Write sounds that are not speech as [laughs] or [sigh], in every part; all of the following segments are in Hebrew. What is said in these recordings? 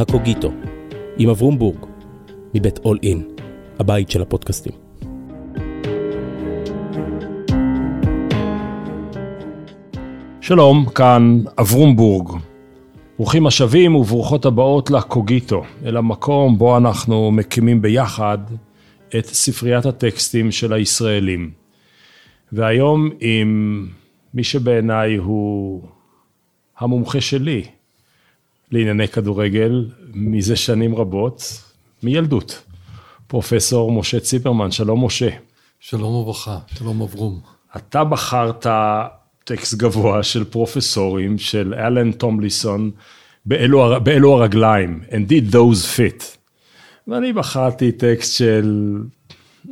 הקוגיטו, עם אברום בורג, מבית אול אין, הבית של הפודקאסטים. שלום, כאן אברום בורג. ברוכים השבים וברוכות הבאות לקוגיטו, אל המקום בו אנחנו מקימים ביחד את ספריית הטקסטים של הישראלים. והיום עם מי שבעיניי הוא המומחה שלי לענייני כדורגל מזה שנים רבות, מילדות. פרופסור משה ציפרמן, שלום משה. שלום וברכה, שלום אברום. אתה בחרת טקסט גבוה של פרופסורים, של אלן טומליסון, באלו, באלו הרגליים, and did those fit. ואני בחרתי טקסט של hmm,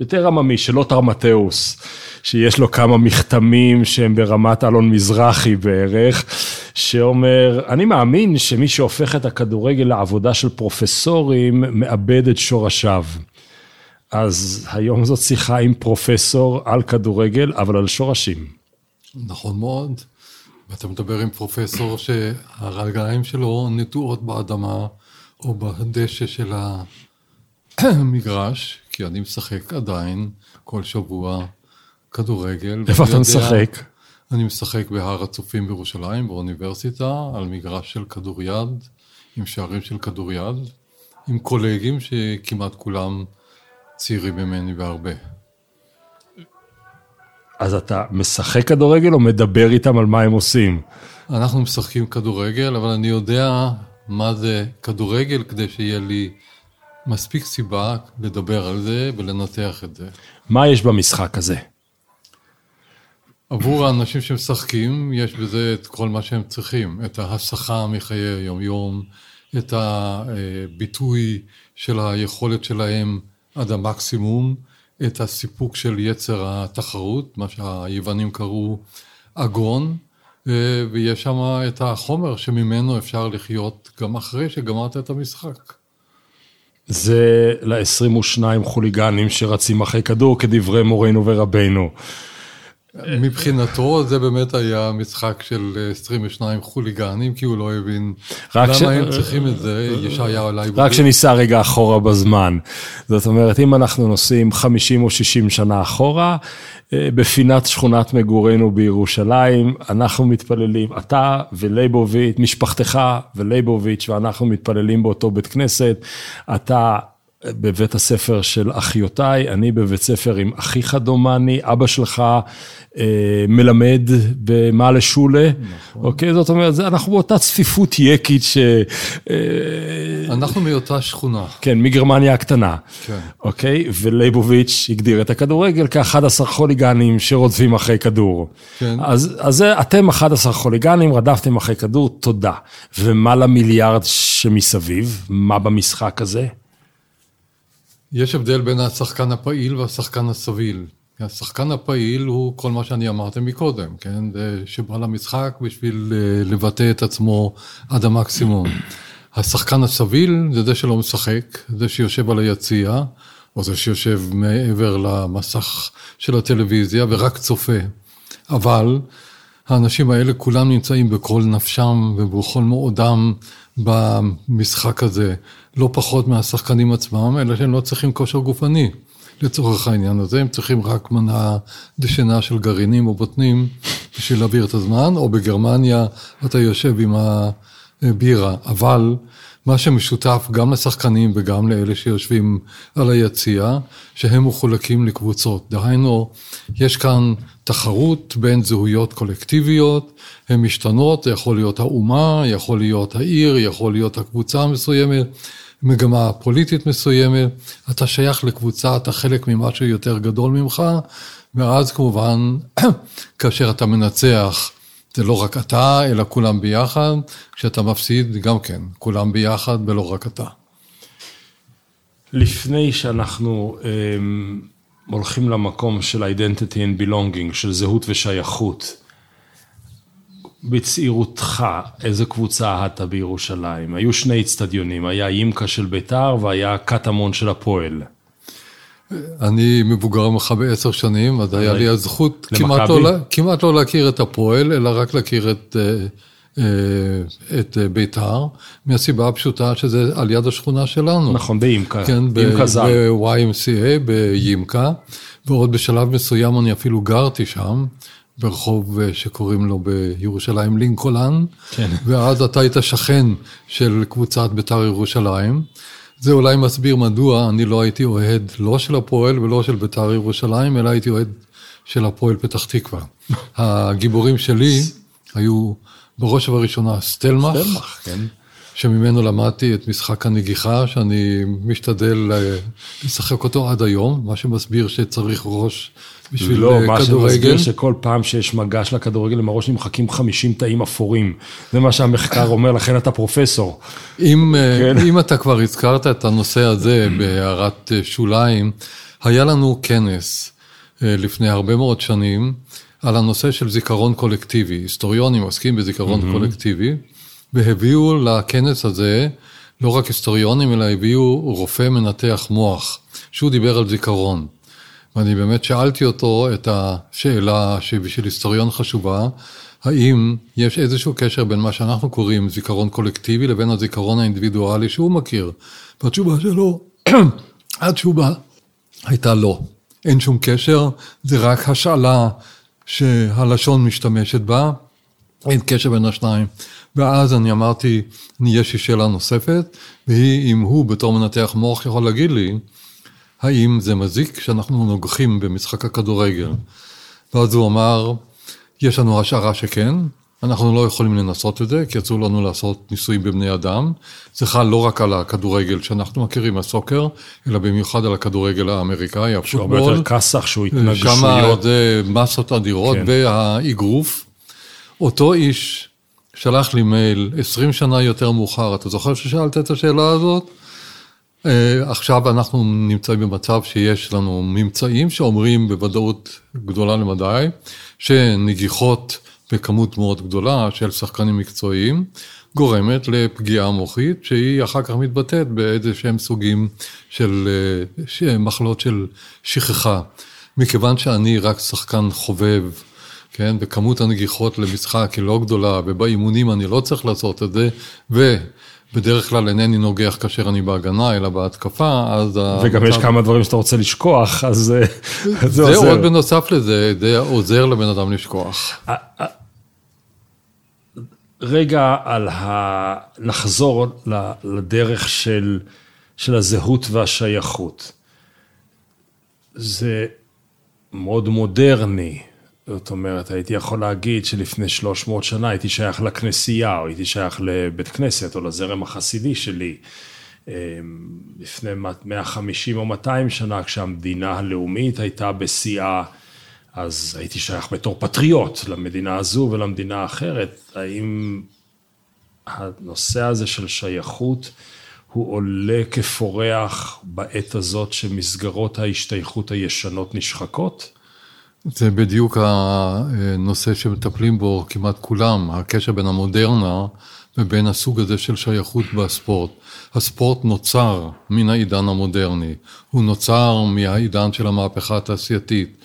יותר עממי, של לוטר מתאוס, שיש לו כמה מכתמים שהם ברמת אלון מזרחי בערך, שאומר, אני מאמין שמי שהופך את הכדורגל לעבודה של פרופסורים, מאבד את שורשיו. אז היום זאת שיחה עם פרופסור על כדורגל, אבל על שורשים. נכון מאוד. ואתה מדבר עם פרופסור שהרגליים שלו נטועות באדמה או בדשא של המגרש, כי אני משחק עדיין כל שבוע כדורגל. איפה אתה משחק? אני משחק בהר הצופים בירושלים, באוניברסיטה, על מגרש של כדוריד, עם שערים של כדוריד, עם קולגים שכמעט כולם צעירים ממני בהרבה. אז אתה משחק כדורגל או מדבר איתם על מה הם עושים? אנחנו משחקים כדורגל, אבל אני יודע מה זה כדורגל כדי שיהיה לי מספיק סיבה לדבר על זה ולנתח את זה. מה יש במשחק הזה? עבור האנשים שמשחקים, יש בזה את כל מה שהם צריכים, את ההסחה מחיי היום-יום, את הביטוי של היכולת שלהם עד המקסימום, את הסיפוק של יצר התחרות, מה שהיוונים קראו אגון, ויש שם את החומר שממנו אפשר לחיות גם אחרי שגמרת את המשחק. זה ל-22 חוליגנים שרצים אחרי כדור, כדברי מורנו ורבנו. מבחינתו זה באמת היה משחק של 22 חוליגנים, כי הוא לא הבין למה ש... הם צריכים את זה, ישעיה אולי... רק שניסע רגע אחורה בזמן. זאת אומרת, אם אנחנו נוסעים 50 או 60 שנה אחורה, אה, בפינת שכונת מגורינו בירושלים, אנחנו מתפללים, אתה ולייבוביץ', משפחתך ולייבוביץ' ואנחנו מתפללים באותו בית כנסת, אתה בבית הספר של אחיותיי, אני בבית ספר עם אחיך דומני, אבא שלך אה, מלמד במעלה שולה, נכון. אוקיי? זאת אומרת, אנחנו באותה צפיפות יקית ש... אה, אנחנו מאותה שכונה. כן, מגרמניה הקטנה. כן. אוקיי? ולייבוביץ' הגדיר את הכדורגל כ-11 חוליגנים שרודפים אחרי כדור. כן. אז, אז אתם 11 חוליגנים, רדפתם אחרי כדור, תודה. ומה למיליארד שמסביב? מה במשחק הזה? יש הבדל בין השחקן הפעיל והשחקן הסביל. השחקן הפעיל הוא כל מה שאני אמרתי מקודם, כן? שבא למשחק בשביל אה, לבטא את עצמו עד המקסימום. [clears throat] השחקן הסביל זה זה שלא משחק, זה שיושב על היציע, או זה שיושב מעבר למסך של הטלוויזיה ורק צופה. אבל האנשים האלה כולם נמצאים בכל נפשם ובכל מאודם במשחק הזה, לא פחות מהשחקנים עצמם, אלא שהם לא צריכים כושר גופני לצורך העניין הזה, הם צריכים רק מנה דשנה של גרעינים או בוטנים בשביל להעביר את הזמן, או בגרמניה אתה יושב עם הבירה, אבל מה שמשותף גם לשחקנים וגם לאלה שיושבים על היציע, שהם מחולקים לקבוצות. דהיינו, יש כאן תחרות בין זהויות קולקטיביות, הן משתנות, זה יכול להיות האומה, יכול להיות העיר, יכול להיות הקבוצה המסוימת, מגמה פוליטית מסוימת, אתה שייך לקבוצה, אתה חלק ממשהו יותר גדול ממך, ואז כמובן, [clears throat] כאשר אתה מנצח, זה לא רק אתה, אלא כולם ביחד, כשאתה מפסיד, גם כן, כולם ביחד ולא רק אתה. לפני שאנחנו um, הולכים למקום של identity and belonging, של זהות ושייכות, בצעירותך, איזה קבוצה אהדת בירושלים? היו שני אצטדיונים, היה אימקה של ביתר והיה קטמון של הפועל. אני מבוגר ממך בעשר שנים, אז היה לי הזכות כמעט לא, כמעט לא להכיר את הפועל, אלא רק להכיר את, אה, את אה, ביתר, מהסיבה הפשוטה שזה על יד השכונה שלנו. נכון, בימקה, כן, בימקה ז"ל. ב-YMCA, בימקה, ועוד בשלב מסוים אני אפילו גרתי שם, ברחוב אה, שקוראים לו בירושלים לינקולן, כן. ואז אתה היית שכן של קבוצת בית"ר ירושלים. זה אולי מסביר מדוע אני לא הייתי אוהד לא של הפועל ולא של בית"ר ירושלים, אלא הייתי אוהד של הפועל פתח תקווה. [laughs] הגיבורים שלי היו בראש ובראשונה סטלמך, סטלמך, כן. שממנו למדתי את משחק הנגיחה, שאני משתדל אה, לשחק אותו עד היום, מה שמסביר שצריך ראש בשביל לא, אה, מה כדורגל. שמסביר שכל פעם שיש מגע של הכדורגל עם הראש נמחקים 50 תאים אפורים. זה מה שהמחקר אומר, לכן אתה פרופסור. אם, אה, כן. אם אתה כבר הזכרת את הנושא הזה בהערת אה, שוליים, היה לנו כנס אה, לפני הרבה מאוד שנים על הנושא של זיכרון קולקטיבי. היסטוריונים עוסקים בזיכרון mm-hmm. קולקטיבי, והביאו לכנס הזה לא רק היסטוריונים, אלא הביאו רופא מנתח מוח, שהוא דיבר על זיכרון. ואני באמת שאלתי אותו את השאלה שבשביל היסטוריון חשובה, האם יש איזשהו קשר בין מה שאנחנו קוראים זיכרון קולקטיבי לבין הזיכרון האינדיבידואלי שהוא מכיר? והתשובה שלו, [clears throat] התשובה הייתה לא. אין שום קשר, זה רק השאלה שהלשון משתמשת בה, אין קשר בין השניים. ואז אני אמרתי, יש לי שאלה נוספת, והיא אם הוא בתור מנתח מוח יכול להגיד לי, האם זה מזיק שאנחנו נוגחים במשחק הכדורגל? ואז הוא אמר, יש לנו השערה שכן, אנחנו לא יכולים לנסות את זה, כי אסור לנו לעשות ניסויים בבני אדם. זה חל לא רק על הכדורגל שאנחנו מכירים, הסוקר, אלא במיוחד על הכדורגל האמריקאי, שהוא הרבה הפוטבול. יותר כסח, שהוא שם התנגשויות. זה מסות אדירות, כן. והאגרוף. אותו איש שלח לי מייל 20 שנה יותר מאוחר, אתה זוכר ששאלת את השאלה הזאת? אה, עכשיו אנחנו נמצאים במצב שיש לנו ממצאים שאומרים בוודאות גדולה למדי, שנגיחות בכמות מאוד גדולה של שחקנים מקצועיים, גורמת לפגיעה מוחית, שהיא אחר כך מתבטאת באיזה שהם סוגים של אה, מחלות של שכחה. מכיוון שאני רק שחקן חובב, כן, וכמות הנגיחות למשחק היא לא גדולה, ובאימונים אני לא צריך לעשות את זה, ובדרך כלל אינני נוגח כאשר אני בהגנה, אלא בהתקפה, אז... וגם יש המצב- כמה דברים שאתה רוצה לשכוח, אז אה, [laughs] זה זה עוזר. עוד בנוסף לזה, זה עוזר לבן אדם לשכוח. רגע על ה... לחזור ל- לדרך של, של הזהות והשייכות. זה מאוד מודרני. זאת אומרת, הייתי יכול להגיד שלפני 300 שנה הייתי שייך לכנסייה, או הייתי שייך לבית כנסת, או לזרם החסידי שלי. אמ, לפני 150 או 200 שנה, כשהמדינה הלאומית הייתה בשיאה, אז הייתי שייך בתור פטריוט למדינה הזו ולמדינה האחרת. האם הנושא הזה של שייכות הוא עולה כפורח בעת הזאת שמסגרות ההשתייכות הישנות נשחקות? זה בדיוק הנושא שמטפלים בו כמעט כולם, הקשר בין המודרנה ובין הסוג הזה של שייכות בספורט. הספורט נוצר מן העידן המודרני, הוא נוצר מהעידן של המהפכה התעשייתית,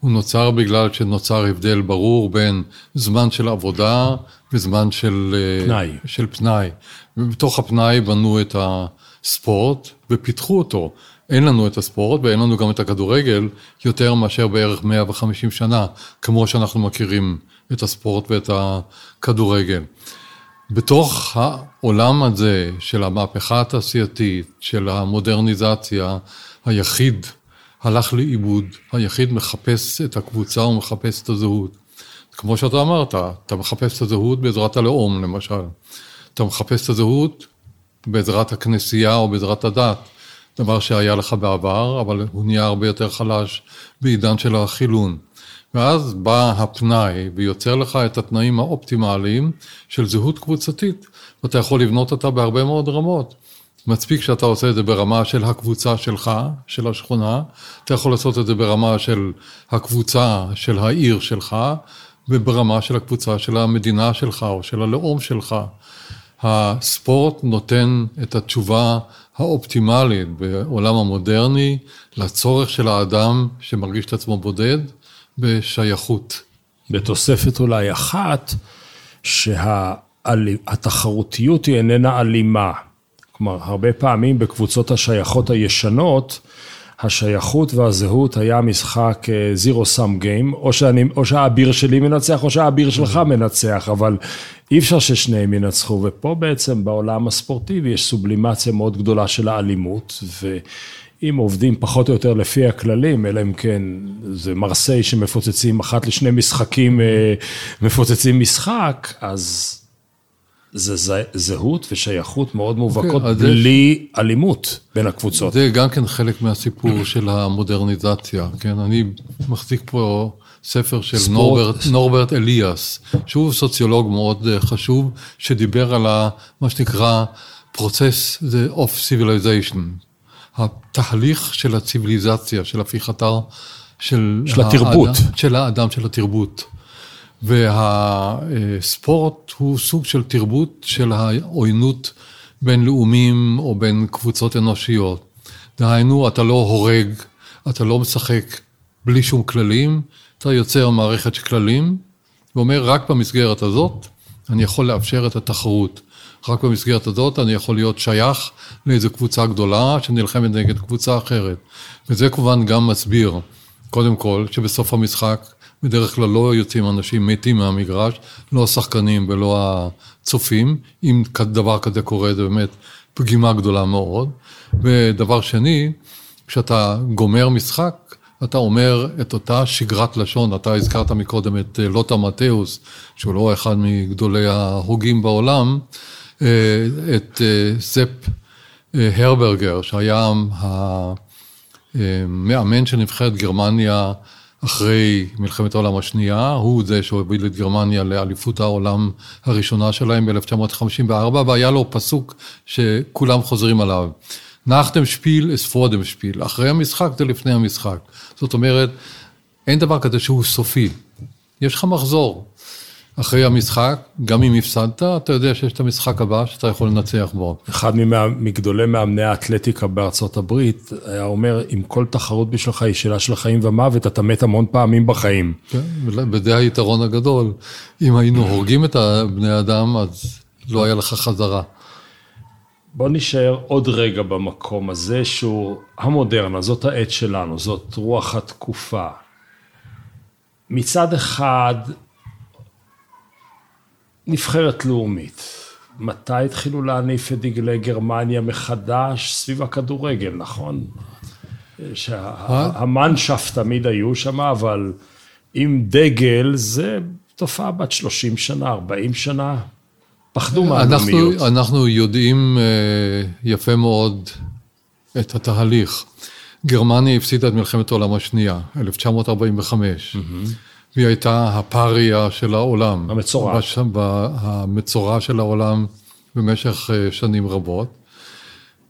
הוא נוצר בגלל שנוצר הבדל ברור בין זמן של עבודה וזמן של פנאי. של פנאי. ובתוך הפנאי בנו את הספורט ופיתחו אותו. אין לנו את הספורט ואין לנו גם את הכדורגל יותר מאשר בערך 150 שנה, כמו שאנחנו מכירים את הספורט ואת הכדורגל. בתוך העולם הזה של המהפכה התעשייתית, של המודרניזציה, היחיד הלך לאיבוד, היחיד מחפש את הקבוצה ומחפש את הזהות. כמו שאתה אמרת, אתה מחפש את הזהות בעזרת הלאום למשל. אתה מחפש את הזהות בעזרת הכנסייה או בעזרת הדת, דבר שהיה לך בעבר, אבל הוא נהיה הרבה יותר חלש בעידן של החילון. ואז בא הפנאי ויוצר לך את התנאים האופטימליים של זהות קבוצתית, ואתה יכול לבנות אותה בהרבה מאוד רמות. מספיק שאתה עושה את זה ברמה של הקבוצה שלך, של השכונה, אתה יכול לעשות את זה ברמה של הקבוצה של העיר שלך, וברמה של הקבוצה של המדינה שלך או של הלאום שלך. הספורט נותן את התשובה האופטימלית בעולם המודרני לצורך של האדם שמרגיש את עצמו בודד בשייכות. בתוספת אולי אחת, התחרותיות היא איננה אלימה. כלומר, הרבה פעמים בקבוצות השייכות הישנות, השייכות והזהות היה משחק זירו סאם גיים, או, שאני, או שהאביר שלי מנצח או שהאביר שלך מנצח, אבל אי אפשר ששניהם ינצחו, ופה בעצם בעולם הספורטיבי יש סובלימציה מאוד גדולה של האלימות, ואם עובדים פחות או יותר לפי הכללים, אלא אם כן זה מרסיי שמפוצצים אחת לשני משחקים, אה, מפוצצים משחק, אז... זה זהות ושייכות מאוד מובהקות, okay, אוקיי, בלי יש... אלימות בין הקבוצות. זה גם כן חלק מהסיפור של המודרניזציה, כן? אני מחזיק פה ספר של נורברט, נורברט אליאס, שהוא סוציולוג מאוד אה, חשוב, שדיבר על ה, מה שנקרא process of civilization, התהליך של הציוויליזציה, של הפיכתה של, של התרבות. האדם, של האדם, של התרבות. והספורט הוא סוג של תרבות של העוינות בין לאומים או בין קבוצות אנושיות. דהיינו, אתה לא הורג, אתה לא משחק בלי שום כללים, אתה יוצר מערכת כללים, ואומר, רק במסגרת הזאת אני יכול לאפשר את התחרות. רק במסגרת הזאת אני יכול להיות שייך לאיזו קבוצה גדולה שנלחמת נגד קבוצה אחרת. וזה כמובן גם מסביר, קודם כל, שבסוף המשחק בדרך כלל לא יוצאים אנשים מתים מהמגרש, לא השחקנים ולא הצופים. אם דבר כזה קורה, זה באמת פגימה גדולה מאוד. ודבר שני, כשאתה גומר משחק, אתה אומר את אותה שגרת לשון, אתה הזכרת מקודם את אה, לוטה מתאוס, שהוא לא אחד מגדולי ההוגים בעולם, אה, את אה, זפ הרברגר, שהיה המאמן של נבחרת גרמניה אחרי מלחמת העולם השנייה, הוא זה שהוביל את גרמניה לאליפות העולם הראשונה שלהם ב-1954, והיה לו פסוק שכולם חוזרים עליו. נחתם שפיל אספרודם שפיל, אחרי המשחק זה לפני המשחק. זאת אומרת, אין דבר כזה שהוא סופי. יש לך מחזור. אחרי המשחק, גם אם הפסדת, אתה יודע שיש את המשחק הבא שאתה יכול לנצח בו. אחד מגדולי מאמני האתלטיקה בארצות הברית היה אומר, אם כל תחרות בשבילך היא שאלה של חיים ומוות, אתה מת המון פעמים בחיים. כן, וזה היתרון הגדול. אם היינו הורגים את בני אדם, אז לא היה לך חזרה. בוא נשאר עוד רגע במקום הזה שהוא המודרנה, זאת העת שלנו, זאת רוח התקופה. מצד אחד, נבחרת לאומית. מתי התחילו להניף את דגלי גרמניה מחדש? סביב הכדורגל, נכון? שהמנשף תמיד היו שם, אבל עם דגל זה תופעה בת 30 שנה, 40 שנה. פחדו מהלאומיות. אנחנו, אנחנו יודעים אה, יפה מאוד את התהליך. גרמניה הפסידה את מלחמת העולם השנייה, 1945. Mm-hmm. והיא הייתה הפריה של העולם. המצורע. המצורע של העולם במשך אה, שנים רבות.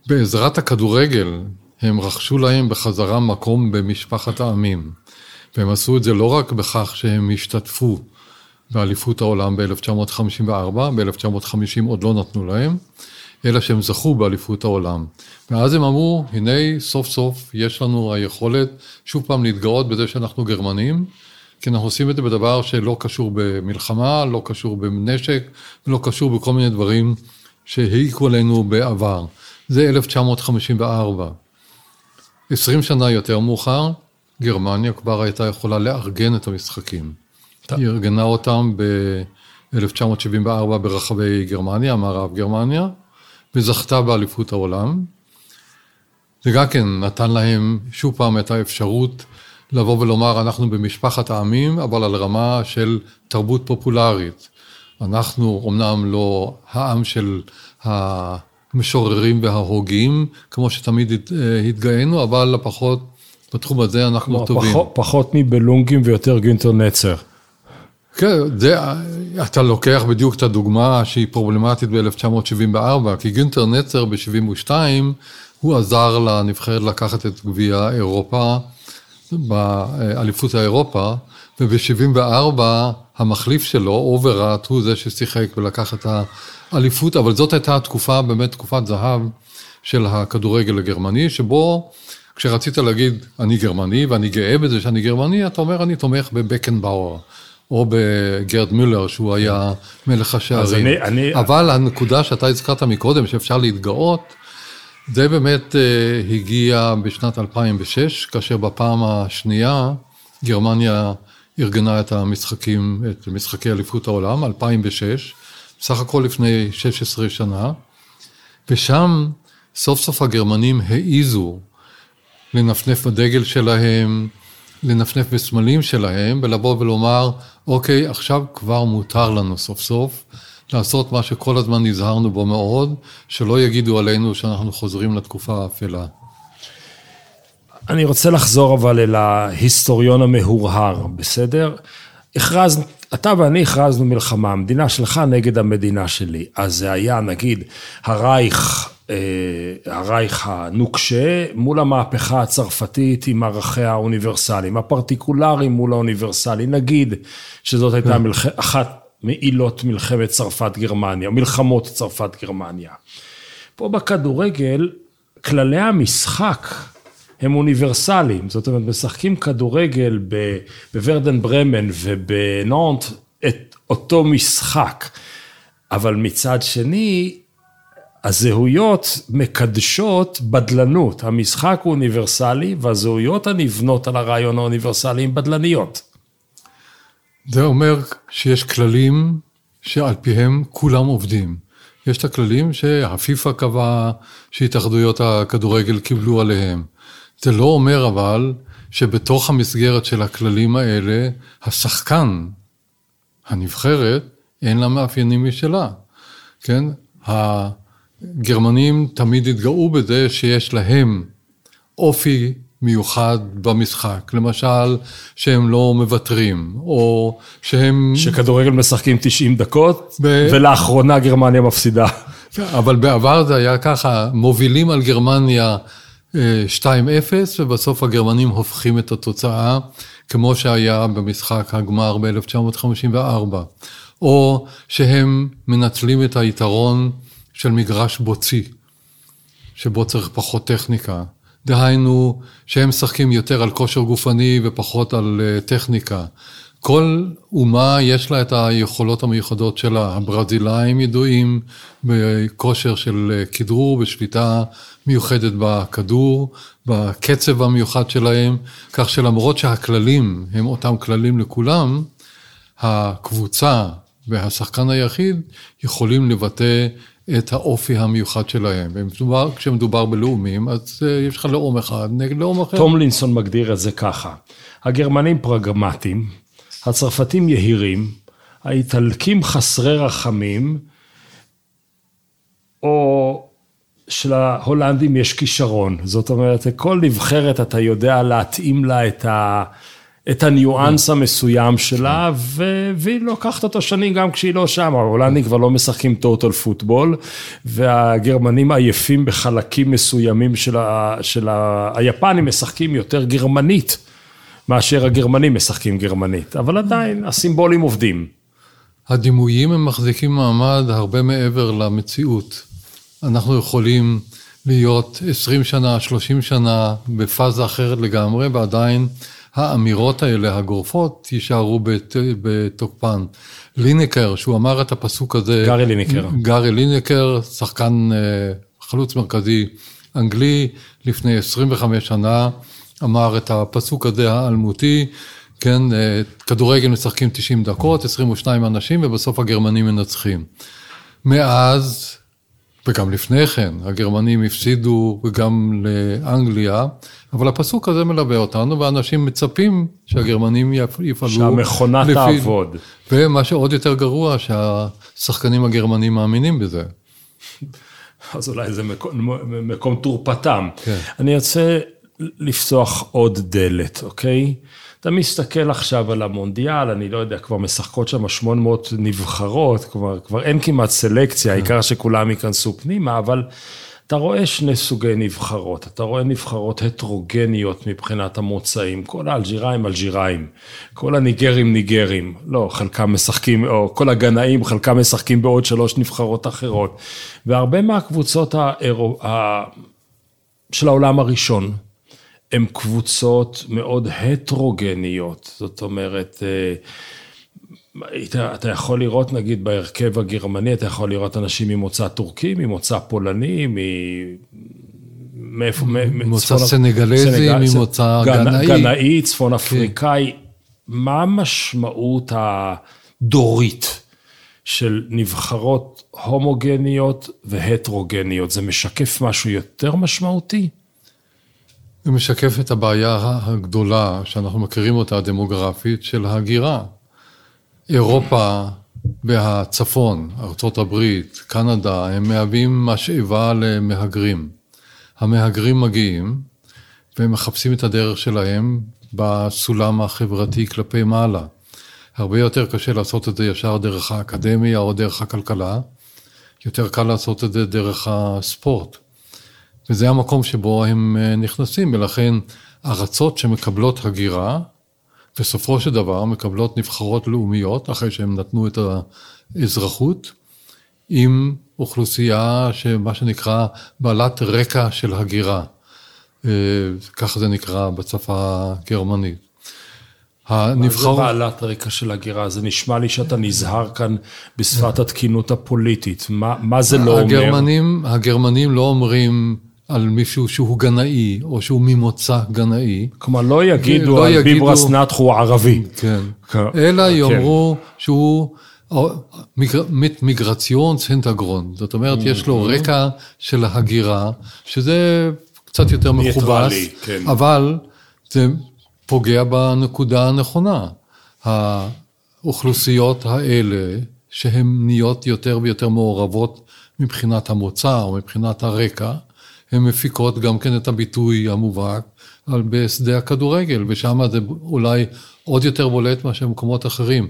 בעזרת הכדורגל, הם רכשו להם בחזרה מקום במשפחת העמים. והם עשו את זה לא רק בכך שהם השתתפו באליפות העולם ב-1954, ב-1950 עוד לא נתנו להם, אלא שהם זכו באליפות העולם. ואז הם אמרו, הנה סוף סוף יש לנו היכולת שוב פעם להתגאות בזה שאנחנו גרמנים, כי אנחנו עושים את זה בדבר שלא קשור במלחמה, לא קשור בנשק, לא קשור בכל מיני דברים שהעיקו עלינו בעבר. זה 1954. 20 שנה יותר מאוחר, גרמניה כבר הייתה יכולה לארגן את המשחקים. היא ארגנה אותם ב-1974 ברחבי גרמניה, מערב גרמניה, וזכתה באליפות העולם. זה גם כן נתן להם שוב פעם את האפשרות לבוא ולומר, אנחנו במשפחת העמים, אבל על רמה של תרבות פופולרית. אנחנו אמנם לא העם של המשוררים וההוגים, כמו שתמיד התגאינו, אבל לפחות בתחום הזה אנחנו לא, טובים. פחות, פחות מבלונגים ויותר גינטר נצר. כן, זה, אתה לוקח בדיוק את הדוגמה שהיא פרובלמטית ב-1974, כי גינטר נצר ב-72, הוא עזר לנבחרת לקחת את גביע אירופה באליפות האירופה, וב-74 המחליף שלו, אובראט, הוא זה ששיחק ולקח את האליפות, אבל זאת הייתה תקופה, באמת תקופת זהב של הכדורגל הגרמני, שבו כשרצית להגיד, אני גרמני ואני גאה בזה שאני גרמני, אתה אומר, אני תומך בבקנבאואר. או בגרד מולר, שהוא היה מלך השערים. אני- אני- אבל הנקודה שאתה הזכרת מקודם, שאפשר להתגאות, זה באמת אה, הגיע בשנת 2006, כאשר בפעם השנייה גרמניה ארגנה את המשחקים, את משחקי אליפות העולם, 2006, בסך הכל לפני 16 שנה, ושם סוף סוף הגרמנים העיזו לנפנף בדגל שלהם, לנפנף בסמלים שלהם, ולבוא ולומר, אוקיי, עכשיו כבר מותר לנו סוף סוף לעשות מה שכל הזמן נזהרנו בו מאוד, שלא יגידו עלינו שאנחנו חוזרים לתקופה האפלה. אני רוצה לחזור אבל אל ההיסטוריון המהורהר, בסדר? הכרז, אתה ואני הכרזנו מלחמה, המדינה שלך נגד המדינה שלי. אז זה היה, נגיד, הרייך, הרייך הנוקשה מול המהפכה הצרפתית עם ערכיה האוניברסליים, הפרטיקולריים מול האוניברסלי. נגיד שזאת הייתה מלח... אחת מעילות מלחמת צרפת-גרמניה, או מלחמות צרפת-גרמניה. פה בכדורגל, כללי המשחק הם אוניברסליים, זאת אומרת, משחקים כדורגל בוורדן ברמן ובנונט את אותו משחק, אבל מצד שני, הזהויות מקדשות בדלנות. המשחק הוא אוניברסלי, והזהויות הנבנות על הרעיון האוניברסלי הן בדלניות. זה אומר שיש כללים שעל פיהם כולם עובדים. יש את הכללים שהפיפ"א קבע שהתאחדויות הכדורגל קיבלו עליהם. זה לא אומר אבל שבתוך המסגרת של הכללים האלה, השחקן, הנבחרת, אין לה מאפיינים משלה. כן? הגרמנים תמיד התגאו בזה שיש להם אופי מיוחד במשחק. למשל, שהם לא מוותרים, או שהם... שכדורגל משחקים 90 דקות, ב- ולאחרונה גרמניה מפסידה. אבל בעבר זה היה ככה, מובילים על גרמניה אה, 2-0, ובסוף הגרמנים הופכים את התוצאה, כמו שהיה במשחק הגמר ב-1954. או שהם מנצלים את היתרון של מגרש בוצי, שבו צריך פחות טכניקה. דהיינו, שהם משחקים יותר על כושר גופני ופחות על אה, טכניקה. כל אומה יש לה את היכולות המיוחדות שלה. הברזילאים ידועים בכושר של אה, כדרור, בשליטה מיוחדת בכדור, בקצב המיוחד שלהם, כך שלמרות שהכללים הם אותם כללים לכולם, הקבוצה והשחקן היחיד יכולים לבטא את האופי המיוחד שלהם. ומדובר, כשמדובר בלאומים, אז אה, יש לך לאום אחד נגד לאום אחר. טומלינסון מגדיר את זה ככה, הגרמנים פרגמטיים, הצרפתים יהירים, האיטלקים חסרי רחמים, או שלהולנדים יש כישרון. זאת אומרת, לכל נבחרת אתה יודע להתאים לה את, ה, את הניואנס המסוים שלה, והיא לוקחת אותו שנים גם כשהיא לא שם. ההולנדים כבר לא משחקים טוטל פוטבול, והגרמנים עייפים בחלקים מסוימים של ה... של ה... היפנים משחקים יותר גרמנית. מאשר הגרמנים משחקים גרמנית, אבל עדיין הסימבולים עובדים. הדימויים הם מחזיקים מעמד הרבה מעבר למציאות. אנחנו יכולים להיות 20 שנה, 30 שנה בפאזה אחרת לגמרי, ועדיין האמירות האלה, הגורפות, יישארו בת, בתוקפן. לינקר, שהוא אמר את הפסוק הזה... גארי לינקר. גארי לינקר, שחקן אה, חלוץ מרכזי אנגלי, לפני 25 שנה, אמר את הפסוק הזה האלמותי, כן, אה, כדורגל משחקים 90 דקות, 22 אנשים, ובסוף הגרמנים מנצחים. מאז, וגם לפני כן, הגרמנים הפסידו גם לאנגליה, אבל הפסוק הזה מלווה אותנו, ואנשים מצפים שהגרמנים יפ- יפעלו... שהמכונה לפי- תעבוד. ומה שעוד יותר גרוע, שהשחקנים הגרמנים מאמינים בזה. אז אולי זה מקום, מקום תורפתם. כן. אני רוצה לפתוח עוד דלת, אוקיי? אתה מסתכל עכשיו על המונדיאל, אני לא יודע, כבר משחקות שם 800 נבחרות, כבר, כבר אין כמעט סלקציה, העיקר שכולם ייכנסו פנימה, אבל אתה רואה שני סוגי נבחרות, אתה רואה נבחרות הטרוגניות מבחינת המוצאים, כל האלג'יראים אלג'יראים, כל הניגרים ניגרים, לא, חלקם משחקים, או כל הגנאים, חלקם משחקים בעוד שלוש נבחרות אחרות, והרבה מהקבוצות האירו, ה... של העולם הראשון, הן קבוצות מאוד הטרוגניות, זאת אומרת, אה, אתה, אתה יכול לראות, נגיד, בהרכב הגרמני, אתה יכול לראות אנשים ממוצא טורקי, ממוצא פולני, מ... מאיפה? ממוצא סנגלזי, סנגל, ממוצא גנאי. גנאי, צפון כן. אפריקאי. מה המשמעות הדורית של נבחרות הומוגניות והטרוגניות? זה משקף משהו יותר משמעותי? זה משקף את הבעיה הגדולה, שאנחנו מכירים אותה, הדמוגרפית, של ההגירה. אירופה והצפון, ארה"ב, קנדה, הם מהווים משאבה למהגרים. המהגרים מגיעים והם מחפשים את הדרך שלהם בסולם החברתי כלפי מעלה. הרבה יותר קשה לעשות את זה ישר דרך האקדמיה או דרך הכלכלה, יותר קל לעשות את זה דרך הספורט. וזה המקום שבו הם אה, נכנסים, ולכן ארצות שמקבלות הגירה, בסופו של דבר מקבלות נבחרות לאומיות, אחרי שהם נתנו את האזרחות, עם אוכלוסייה שמה שנקרא בעלת רקע של הגירה. אה, ככה זה נקרא בשפה הגרמנית. הנבחר... מה זה בעלת רקע של הגירה? זה נשמע לי שאתה נזהר כאן בשפת התקינות הפוליטית. מה, מה זה לא הגרמנים, אומר? הגרמנים לא אומרים על מישהו שהוא גנאי, או שהוא ממוצא גנאי. כלומר, לא יגידו לא על יגידו... ביברס נתח הוא ערבי. כן. כ... אלא כן. יאמרו שהוא מיגרציונס הינטגרונד. זאת אומרת, יש לו mm-hmm. רקע של הגירה, שזה קצת יותר מכובס, כן. אבל זה פוגע בנקודה הנכונה. האוכלוסיות האלה, שהן נהיות יותר ויותר מעורבות מבחינת המוצא או מבחינת הרקע, הן מפיקות גם כן את הביטוי המובהק בשדה הכדורגל, ושם זה אולי עוד יותר בולט מאשר במקומות אחרים.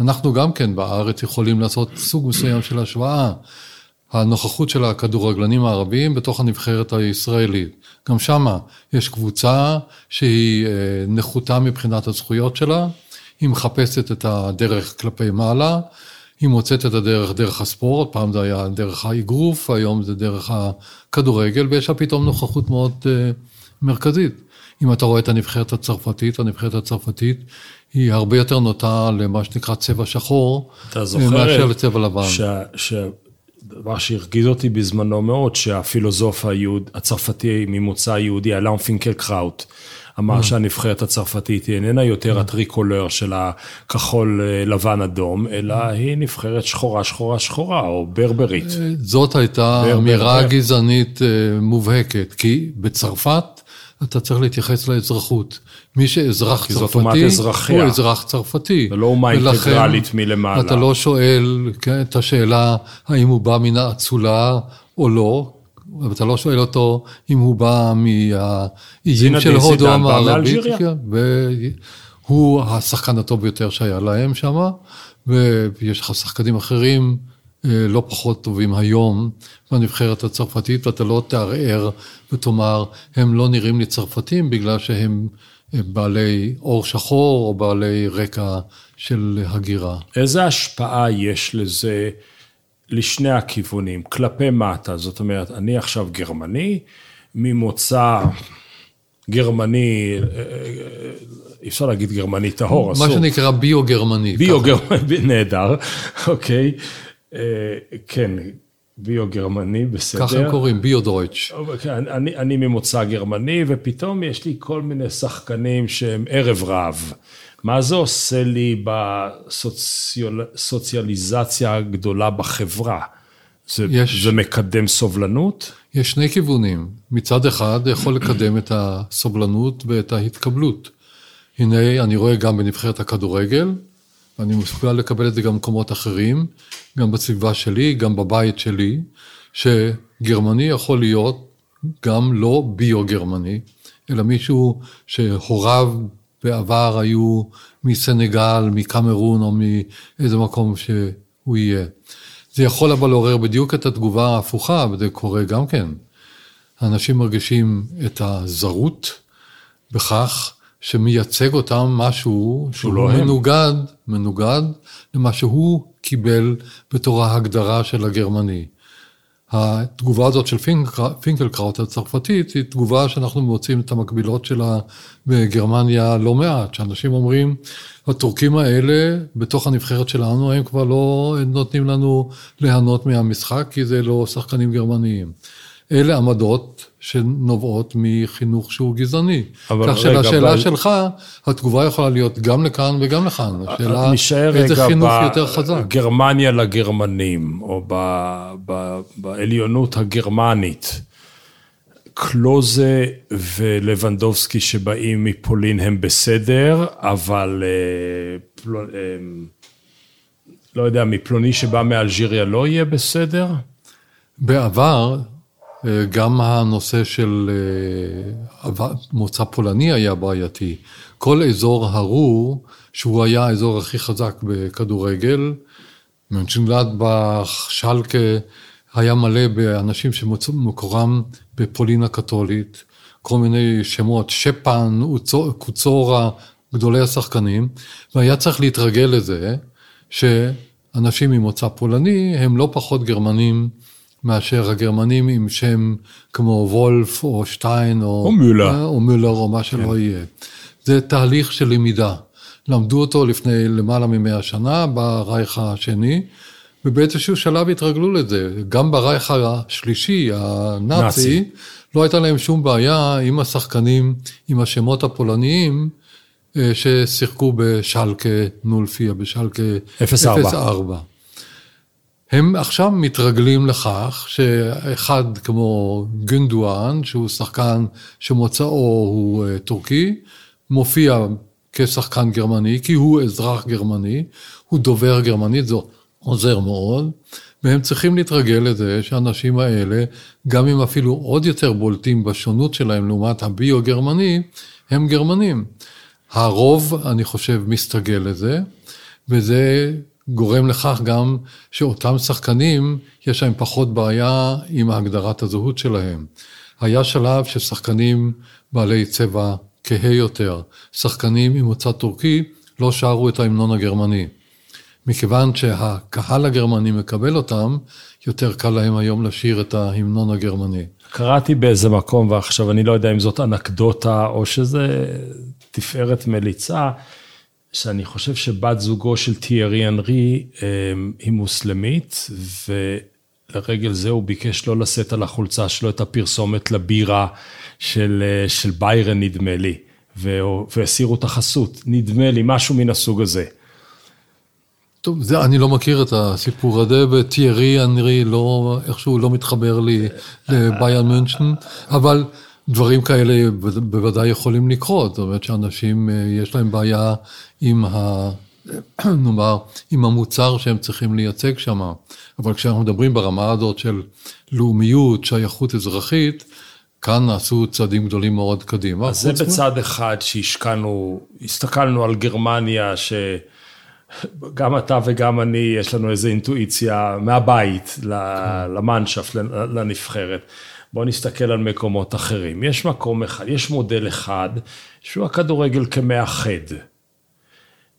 אנחנו גם כן בארץ יכולים לעשות סוג מסוים של השוואה. הנוכחות של הכדורגלנים הערבים בתוך הנבחרת הישראלית. גם שמה יש קבוצה שהיא אה, נחותה מבחינת הזכויות שלה, היא מחפשת את הדרך כלפי מעלה, היא מוצאת את הדרך דרך הספורט, פעם זה היה דרך האגרוף, היום זה דרך הכדורגל, ויש לה פתאום נוכחות מאוד אה, מרכזית. אם אתה רואה את הנבחרת הצרפתית, הנבחרת הצרפתית היא הרבה יותר נוטה למה שנקרא צבע שחור, מאשר לצבע לבן. ש... ש... דבר שהרגיז אותי בזמנו מאוד, שהפילוסוף היהוד, הצרפתי ממוצא יהודי, אלאם פינקל קראוט, אמר mm. שהנבחרת הצרפתית היא איננה יותר mm. הטריקולר של הכחול אה, לבן אדום, אלא mm. היא נבחרת שחורה שחורה שחורה, או ברברית. אה, זאת הייתה אמירה גזענית אה, מובהקת, כי בצרפת אתה צריך להתייחס לאזרחות. מי שאזרח צרפתי, הוא אזרח צרפתי. ולא אומה אינטגרלית מלמעלה. אתה לא שואל כן, את השאלה האם הוא בא מן האצולה או לא, ואתה לא שואל אותו אם הוא בא מהאיים של הודו המערבית. כן, והוא השחקן הטוב ביותר שהיה להם שם, ויש לך שחקנים אחרים. אה, לא פחות טובים היום בנבחרת הצרפתית, ואתה לא תערער ותאמר, הם לא נראים לי צרפתים בגלל שהם אה, בעלי עור שחור או בעלי רקע של הגירה. איזה השפעה יש לזה לשני הכיוונים, כלפי מטה? זאת אומרת, אני עכשיו גרמני, ממוצא גרמני, אה, אי אפשר להגיד גרמני טהור, אסור. מה שנקרא ביו-גרמני. ביו-גרמני, [laughs] נהדר, אוקיי. אה, כן, ביו-גרמני, בסדר. ככה הם קוראים, ביו-דויטש. אוקיי, אני, אני ממוצא גרמני, ופתאום יש לי כל מיני שחקנים שהם ערב רב. מה זה עושה לי בסוציאליזציה הגדולה בחברה? זה, יש, זה מקדם סובלנות? יש שני כיוונים. מצד אחד, זה יכול לקדם את הסובלנות ואת ההתקבלות. הנה, אני רואה גם בנבחרת הכדורגל, ואני מסוגל לקבל את זה גם במקומות אחרים, גם בסביבה שלי, גם בבית שלי, שגרמני יכול להיות גם לא ביו-גרמני, אלא מישהו שהוריו בעבר היו מסנגל, מקמרון או מאיזה מקום שהוא יהיה. זה יכול אבל לעורר בדיוק את התגובה ההפוכה, וזה קורה גם כן. אנשים מרגישים את הזרות בכך שמייצג אותם משהו שהוא לא מנוגד, מנוגד למה שהוא קיבל בתור ההגדרה של הגרמני. התגובה הזאת של פינקלקראוט הצרפתית היא תגובה שאנחנו מוצאים את המקבילות שלה בגרמניה לא מעט, שאנשים אומרים, הטורקים האלה בתוך הנבחרת שלנו, הם כבר לא נותנים לנו ליהנות מהמשחק, כי זה לא שחקנים גרמניים. אלה עמדות שנובעות מחינוך שהוא גזעני. כך שלשאלה אבל... שלך, התגובה יכולה להיות גם לכאן וגם לכאן. השאלה איזה חינוך ב... יותר חזק. גרמניה לגרמנים, או ב... ב... בעליונות הגרמנית. קלוזה ולבנדובסקי שבאים מפולין הם בסדר, אבל אה, פל... אה, לא יודע, מפלוני שבא מאלג'יריה לא יהיה בסדר? בעבר, גם הנושא של מוצא פולני היה בעייתי. כל אזור הרור, שהוא היה האזור הכי חזק בכדורגל, מנצ'נגלדבך, שלקה, היה מלא באנשים שמקורם בפולין הקתולית, כל מיני שמות, שפן, קוצורה, גדולי השחקנים, והיה צריך להתרגל לזה שאנשים ממוצא פולני הם לא פחות גרמנים מאשר הגרמנים עם שם כמו וולף או שטיין או, או מולר או, מולר, או מה שלא כן. יהיה. זה תהליך של למידה. למדו אותו לפני למעלה ממאה שנה ברייך השני, ובאיזשהו שלב התרגלו לזה. גם ברייך השלישי, הנאצי, נאצי. לא הייתה להם שום בעיה עם השחקנים, עם השמות הפולניים, אה, ששיחקו בשלקה נולפיה, בשלקה 04. 04. הם עכשיו מתרגלים לכך שאחד כמו גונדואן, שהוא שחקן שמוצאו הוא אה, טורקי, מופיע כשחקן גרמני, כי הוא אזרח גרמני, הוא דובר גרמנית, זו עוזר מאוד, והם צריכים להתרגל לזה שהאנשים האלה, גם אם אפילו עוד יותר בולטים בשונות שלהם לעומת הביו-גרמני, הם גרמנים. הרוב, אני חושב, מסתגל לזה, וזה גורם לכך גם שאותם שחקנים, יש להם פחות בעיה עם הגדרת הזהות שלהם. היה שלב ששחקנים בעלי צבע כהה יותר, שחקנים ממוצא טורקי, לא שרו את ההמנון הגרמני. מכיוון שהקהל הגרמני מקבל אותם, יותר קל להם היום לשיר את ההמנון הגרמני. קראתי באיזה מקום, ועכשיו אני לא יודע אם זאת אנקדוטה או שזה תפארת מליצה, שאני חושב שבת זוגו של תיארי אנרי אמ, היא מוסלמית, ולרגל זה הוא ביקש לא לשאת על החולצה שלו את הפרסומת לבירה של, אה, של ביירן, נדמה לי, והסירו את החסות, נדמה לי, משהו מן הסוג הזה. טוב, זה, אני לא מכיר את הסיפור הזה, וטיירי אנרי לא, איכשהו לא מתחבר לי לביירן מונשן, אבל דברים כאלה בוודאי יכולים לקרות, זאת אומרת שאנשים, אה, יש להם בעיה עם ה... [clears throat] נאמר, עם המוצר שהם צריכים לייצג שם. אבל כשאנחנו מדברים ברמה הזאת של לאומיות, שייכות אזרחית, כאן נעשו צעדים גדולים מאוד קדימה. אז זה בצד אחד שהשקענו, הסתכלנו על גרמניה, ש... גם אתה וגם אני, יש לנו איזו אינטואיציה מהבית. למאנשפט, לנבחרת. בואו נסתכל על מקומות אחרים. יש מקום אחד, יש מודל אחד, שהוא הכדורגל כמאחד.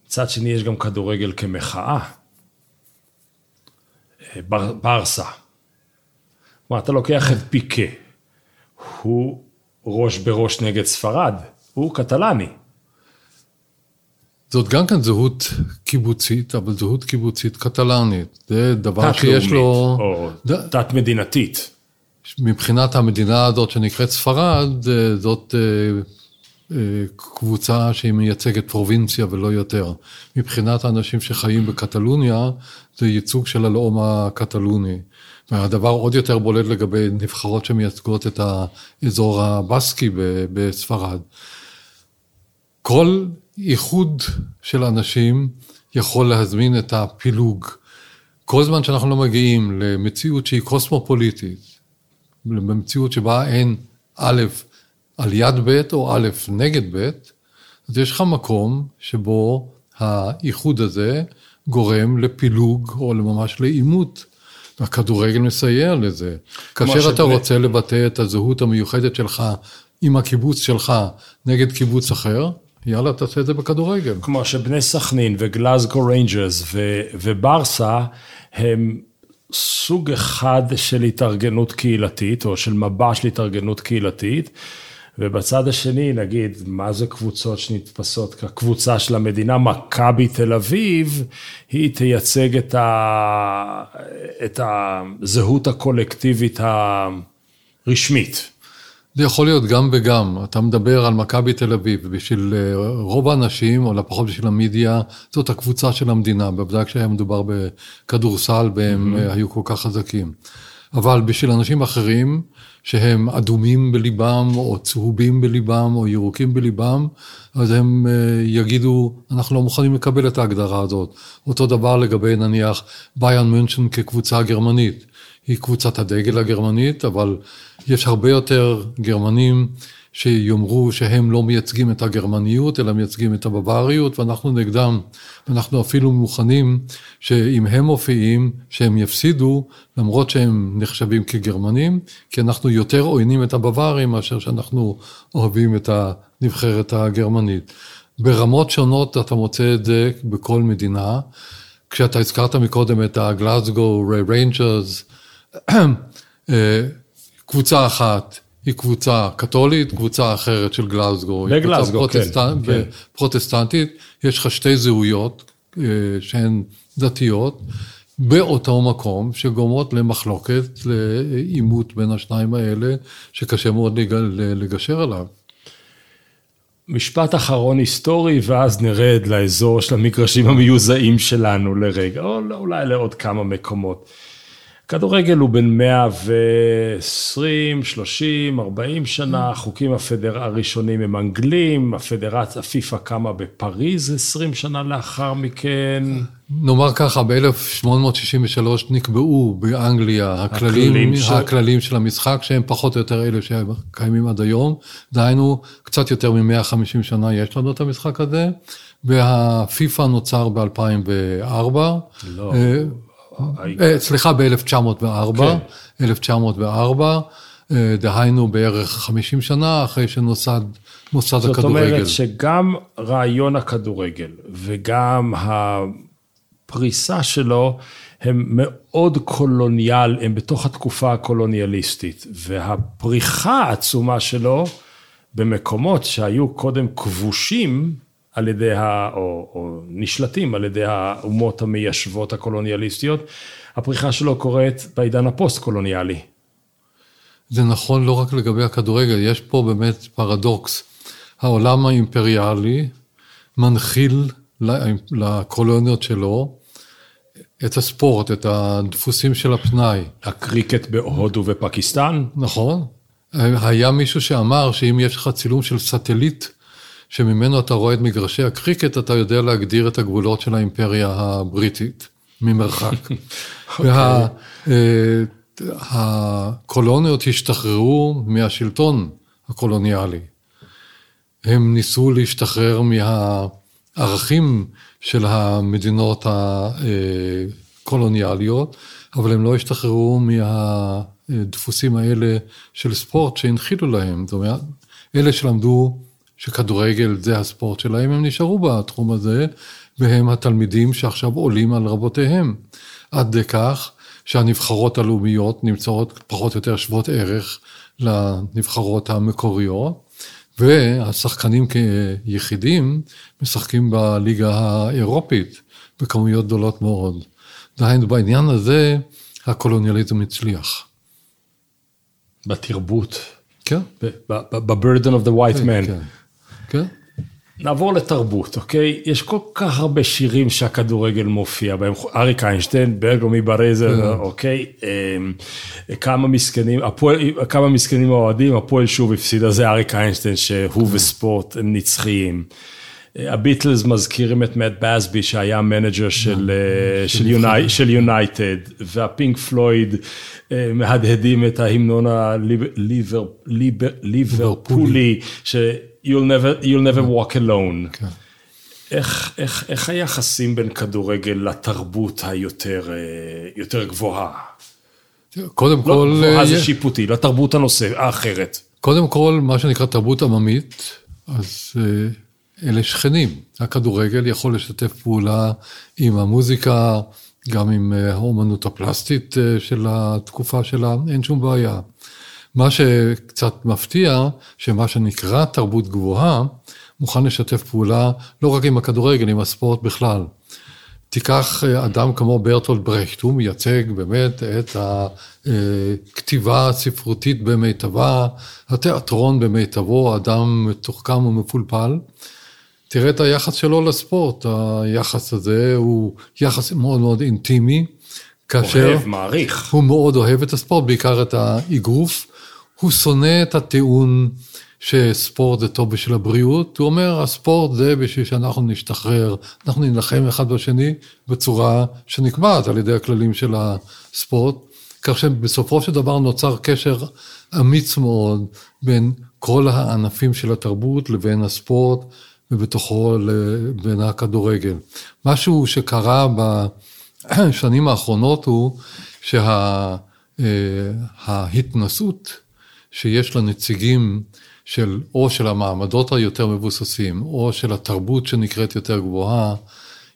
מצד שני, יש גם כדורגל כמחאה. בר, ברסה. כלומר, אתה לוקח את פיקה, הוא ראש בראש נגד ספרד, הוא קטלני. זאת גם כן זהות קיבוצית, אבל זהות קיבוצית קטלנית. זה דבר שיש לו... או תת-מדינתית. מבחינת המדינה הזאת שנקראת ספרד, זאת אה, אה, קבוצה שהיא מייצגת פרובינציה ולא יותר. מבחינת האנשים שחיים בקטלוניה, זה ייצוג של הלאום הקטלוני. והדבר עוד יותר בולט לגבי נבחרות שמייצגות את האזור הבסקי בספרד. כל איחוד של אנשים יכול להזמין את הפילוג. כל זמן שאנחנו לא מגיעים למציאות שהיא קוסמופוליטית, במציאות שבה אין א' על יד ב' או א' נגד ב', אז יש לך מקום שבו האיחוד הזה גורם לפילוג או ממש לעימות. והכדורגל מסייע לזה. כאשר אתה שבני... רוצה לבטא את הזהות המיוחדת שלך עם הקיבוץ שלך נגד קיבוץ אחר, יאללה, תעשה את זה בכדורגל. כמו שבני סכנין וגלאזגו ריינג'רס וברסה הם סוג אחד של התארגנות קהילתית, או של מבע של התארגנות קהילתית, ובצד השני, נגיד, מה זה קבוצות שנתפסות כקבוצה של המדינה, מכבי תל אביב, היא תייצג את, ה... את הזהות הקולקטיבית הרשמית. זה יכול להיות גם וגם. אתה מדבר על מכבי תל אביב, בשביל אה, רוב האנשים, או לפחות בשביל המדיה, זאת הקבוצה של המדינה, בוודאי כשהיה מדובר בכדורסל והם mm-hmm. היו כל כך חזקים. אבל בשביל אנשים אחרים, שהם אדומים בליבם, או צהובים בליבם, או ירוקים בליבם, אז הם אה, יגידו, אנחנו לא מוכנים לקבל את ההגדרה הזאת. אותו דבר לגבי נניח ביאן מונשן כקבוצה גרמנית. היא קבוצת הדגל הגרמנית, אבל יש הרבה יותר גרמנים שיאמרו שהם לא מייצגים את הגרמניות, אלא מייצגים את הבוואריות, ואנחנו נגדם. ואנחנו אפילו מוכנים שאם הם מופיעים, שהם יפסידו, למרות שהם נחשבים כגרמנים, כי אנחנו יותר עוינים את הבווארים מאשר שאנחנו אוהבים את הנבחרת הגרמנית. ברמות שונות אתה מוצא את זה בכל מדינה. כשאתה הזכרת מקודם את הגלאזגו ריינג'רס, אה, קבוצה אחת היא קבוצה קתולית, קבוצה אחרת של גלאזגו. בגלאזגו, פרוטסטנט, כן. פרוטסטנטית, יש לך שתי זהויות אה, שהן דתיות, באותו מקום, שגורמות למחלוקת, לעימות בין השניים האלה, שקשה מאוד לגשר עליו. משפט אחרון היסטורי, ואז נרד לאזור של המגרשים המיוזעים שלנו לרגע, או אולי לעוד כמה מקומות. כדורגל הוא בין 120, 30, 40 שנה, החוקים הפדר... הראשונים הם אנגלים, הפדרציה, הפיפ"א קמה בפריז 20 שנה לאחר מכן. נאמר ככה, ב-1863 נקבעו באנגליה הכללים, הכללים, של... הכללים של המשחק, שהם פחות או יותר אלה שקיימים עד היום. דהיינו, קצת יותר מ-150 שנה יש לנו את המשחק הזה, והפיפ"א נוצר ב-2004. לא. אה, סליחה, ב-1904, כן. 1904, אה, דהיינו בערך 50 שנה אחרי שנוסד מוסד הכדורגל. זאת אומרת שגם רעיון הכדורגל וגם הפריסה שלו הם מאוד קולוניאל, הם בתוך התקופה הקולוניאליסטית, והפריחה העצומה שלו במקומות שהיו קודם כבושים, על ידי, ה, או, או נשלטים על ידי האומות המיישבות הקולוניאליסטיות, הפריחה שלו קורית בעידן הפוסט-קולוניאלי. זה נכון לא רק לגבי הכדורגל, יש פה באמת פרדוקס. העולם האימפריאלי מנחיל לקולוניות שלו את הספורט, את הדפוסים של הפנאי. הקריקט בהודו ופקיסטן? נכון. היה מישהו שאמר שאם יש לך צילום של satellite שממנו אתה רואה את מגרשי הקריקט, אתה יודע להגדיר את הגבולות של האימפריה הבריטית ממרחק. [laughs] והקולוניות וה, השתחררו מהשלטון הקולוניאלי. הם ניסו להשתחרר מהערכים של המדינות הקולוניאליות, אבל הם לא השתחררו מהדפוסים האלה של ספורט שהנחילו להם. זאת אומרת, אלה שלמדו שכדורגל זה הספורט שלהם, הם נשארו בתחום הזה, והם התלמידים שעכשיו עולים על רבותיהם. עד כך שהנבחרות הלאומיות נמצאות פחות או יותר שוות ערך לנבחרות המקוריות, והשחקנים כיחידים משחקים בליגה האירופית בכמויות גדולות מאוד. דהיינו, בעניין הזה הקולוניאליזם הצליח. בתרבות. כן. ב-burden of the white man. כן. כן. נעבור לתרבות, אוקיי? יש כל כך הרבה שירים שהכדורגל מופיע בהם, אריק איינשטיין, ברגומי ברזר, כן. אוקיי? אמ, כמה מסכנים, הפועל, כמה מסכנים האוהדים, הפועל שוב הפסידה, זה אריק איינשטיין, שהוא וספורט הם נצחיים. הביטלס מזכירים את מאט באסבי שהיה manager של, אה, של יונייטד, והפינק פלויד אה, מהדהדים את ההמנון הליברפולי, you'll never, you'll never walk alone. כן. איך, איך, איך היחסים בין כדורגל לתרבות היותר אה, יותר גבוהה? קודם לא, כל... גבוהה זה אה, שיפוטי, לתרבות הנושא, האחרת. קודם כל, מה שנקרא תרבות עממית, אז אה, אלה שכנים. הכדורגל יכול לשתף פעולה עם המוזיקה, גם עם אה, האומנות הפלסטית אה, של התקופה שלה, אין שום בעיה. מה שקצת מפתיע, שמה שנקרא תרבות גבוהה, מוכן לשתף פעולה לא רק עם הכדורגל, עם הספורט בכלל. תיקח אה, אדם כמו ברטולד ברכט, הוא מייצג באמת את הכתיבה הספרותית במיטבה, התיאטרון במיטבו, אדם מתוחכם ומפולפל. תראה את היחס שלו לספורט, היחס הזה הוא יחס מאוד מאוד אינטימי. כאשר אוהב, מעריך. הוא מאוד אוהב את הספורט, בעיקר את האגרוף. הוא שונא את הטיעון שספורט זה טוב בשביל הבריאות, הוא אומר, הספורט זה בשביל שאנחנו נשתחרר, אנחנו נילחם אחד בשני בצורה שנקבעת על ידי הכללים של הספורט, כך שבסופו של דבר נוצר קשר אמיץ מאוד בין כל הענפים של התרבות לבין הספורט, ובתוכו לבין הכדורגל. משהו שקרה בשנים האחרונות הוא שההתנסות שה, שיש לנציגים של, או של המעמדות היותר מבוססים, או של התרבות שנקראת יותר גבוהה,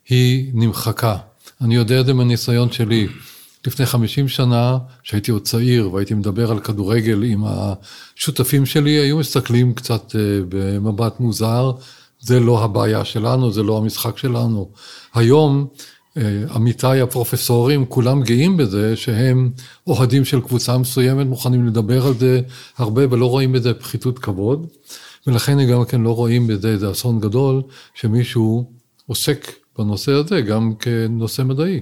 היא נמחקה. אני יודע את זה מהניסיון שלי. לפני 50 שנה, כשהייתי עוד צעיר והייתי מדבר על כדורגל עם השותפים שלי, היו מסתכלים קצת אה, במבט מוזר, זה לא הבעיה שלנו, זה לא המשחק שלנו. היום, אה, עמיתיי הפרופסורים, כולם גאים בזה שהם אוהדים של קבוצה מסוימת, מוכנים לדבר על זה הרבה ולא רואים בזה פחיתות כבוד, ולכן הם גם כן לא רואים בזה איזה אסון גדול, שמישהו עוסק בנושא הזה גם כנושא מדעי.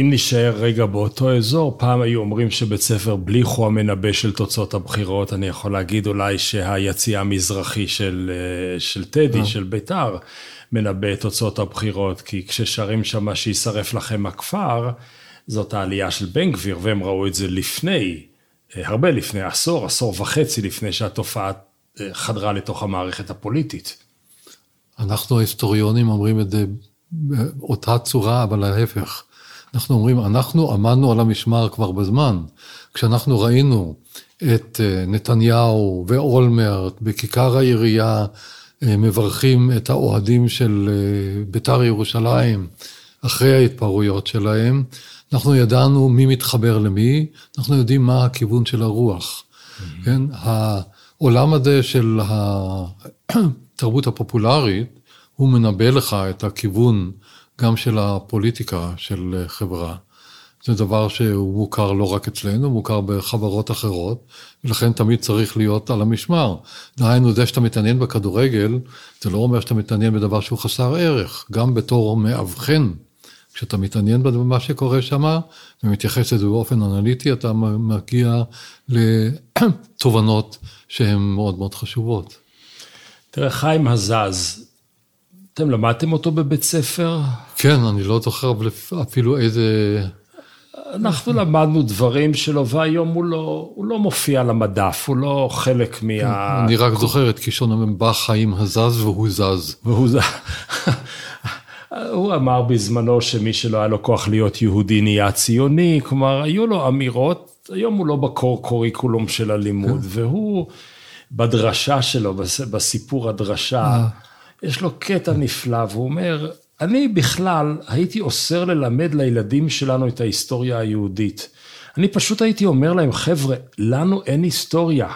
אם נשאר רגע באותו אזור, פעם היו אומרים שבית ספר בלי הוא המנבא של תוצאות הבחירות, אני יכול להגיד אולי שהיציא המזרחי של, אה, של טדי, אה. של בית"ר, מנבא את תוצאות הבחירות, כי כששרים שמה שישרף לכם הכפר, זאת העלייה של בן גביר, והם ראו את זה לפני, אה, הרבה לפני, עשור, עשור וחצי לפני שהתופעה חדרה לתוך המערכת הפוליטית. אנחנו ההיסטוריונים אומרים את זה באותה צורה, אבל להפך. אנחנו אומרים, אנחנו עמדנו על המשמר כבר בזמן. כשאנחנו ראינו את אה, נתניהו ואולמרט בכיכר העירייה אה, מברכים את האוהדים של אה, בית"ר ירושלים אחרי ההתפרעויות שלהם, אנחנו ידענו מי מתחבר למי, אנחנו יודעים מה הכיוון של הרוח. Mm-hmm. כן, העולם הזה של [clears throat] התרבות הפופולרית, הוא מנבא לך את הכיוון גם של הפוליטיקה של חברה. זה דבר שהוא מוכר לא רק אצלנו, מוכר בחברות אחרות, ולכן תמיד צריך להיות על המשמר. דהיינו, זה שאתה מתעניין בכדורגל, זה לא אומר שאתה מתעניין בדבר שהוא חסר ערך. גם בתור מאבחן, כשאתה מתעניין במה שקורה שם, ומתייחס לזה באופן אנליטי, אתה מגיע לתובנות שהן מאוד מאוד חשובות. תראה, חיים הזז, אתם למדתם אותו בבית ספר? כן, אני לא זוכר אפילו איזה... אנחנו למדנו דברים שלו, והיום הוא לא, הוא לא מופיע על המדף, הוא לא חלק מה... אני רק זוכר את קישון המבע חיים הזז והוא זז. והוא זז. [laughs] הוא אמר בזמנו שמי שלא היה לו כוח להיות יהודי נהיה ציוני, כלומר, היו לו אמירות, היום הוא לא בקור קוריקולום של הלימוד, כן. והוא בדרשה שלו, בסיפור הדרשה, אה. יש לו קטע נפלא, והוא אומר, אני בכלל הייתי אוסר ללמד לילדים שלנו את ההיסטוריה היהודית. אני פשוט הייתי אומר להם, חבר'ה, לנו אין היסטוריה.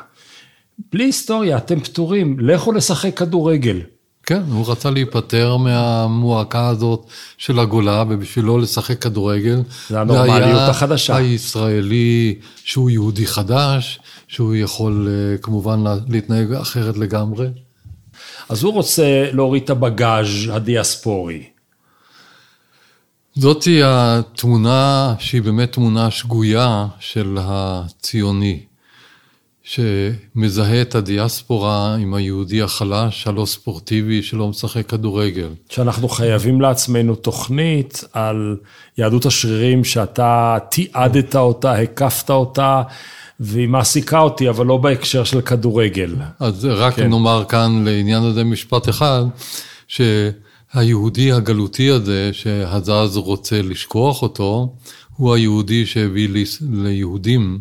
בלי היסטוריה, אתם פטורים, לכו לשחק כדורגל. כן, הוא רצה להיפטר מהמועקה הזאת של הגולה, ובשבילו לשחק כדורגל. זה הנורמליות החדשה. הישראלי שהוא יהודי חדש, שהוא יכול אה, כמובן להתנהג אחרת לגמרי. אז הוא רוצה להוריד את הבגאז' הדיאספורי. זאתי התמונה שהיא באמת תמונה שגויה של הציוני, שמזהה את הדיאספורה עם היהודי החלש, הלא ספורטיבי, שלא משחק כדורגל. שאנחנו חייבים לעצמנו תוכנית על יהדות השרירים, שאתה תיעדת אותה, הקפת אותה. והיא מעסיקה אותי, אבל לא בהקשר של כדורגל. אז רק כן. נאמר כאן לעניין הזה משפט אחד, שהיהודי הגלותי הזה, שהזז רוצה לשכוח אותו, הוא היהודי שהביא ליהודים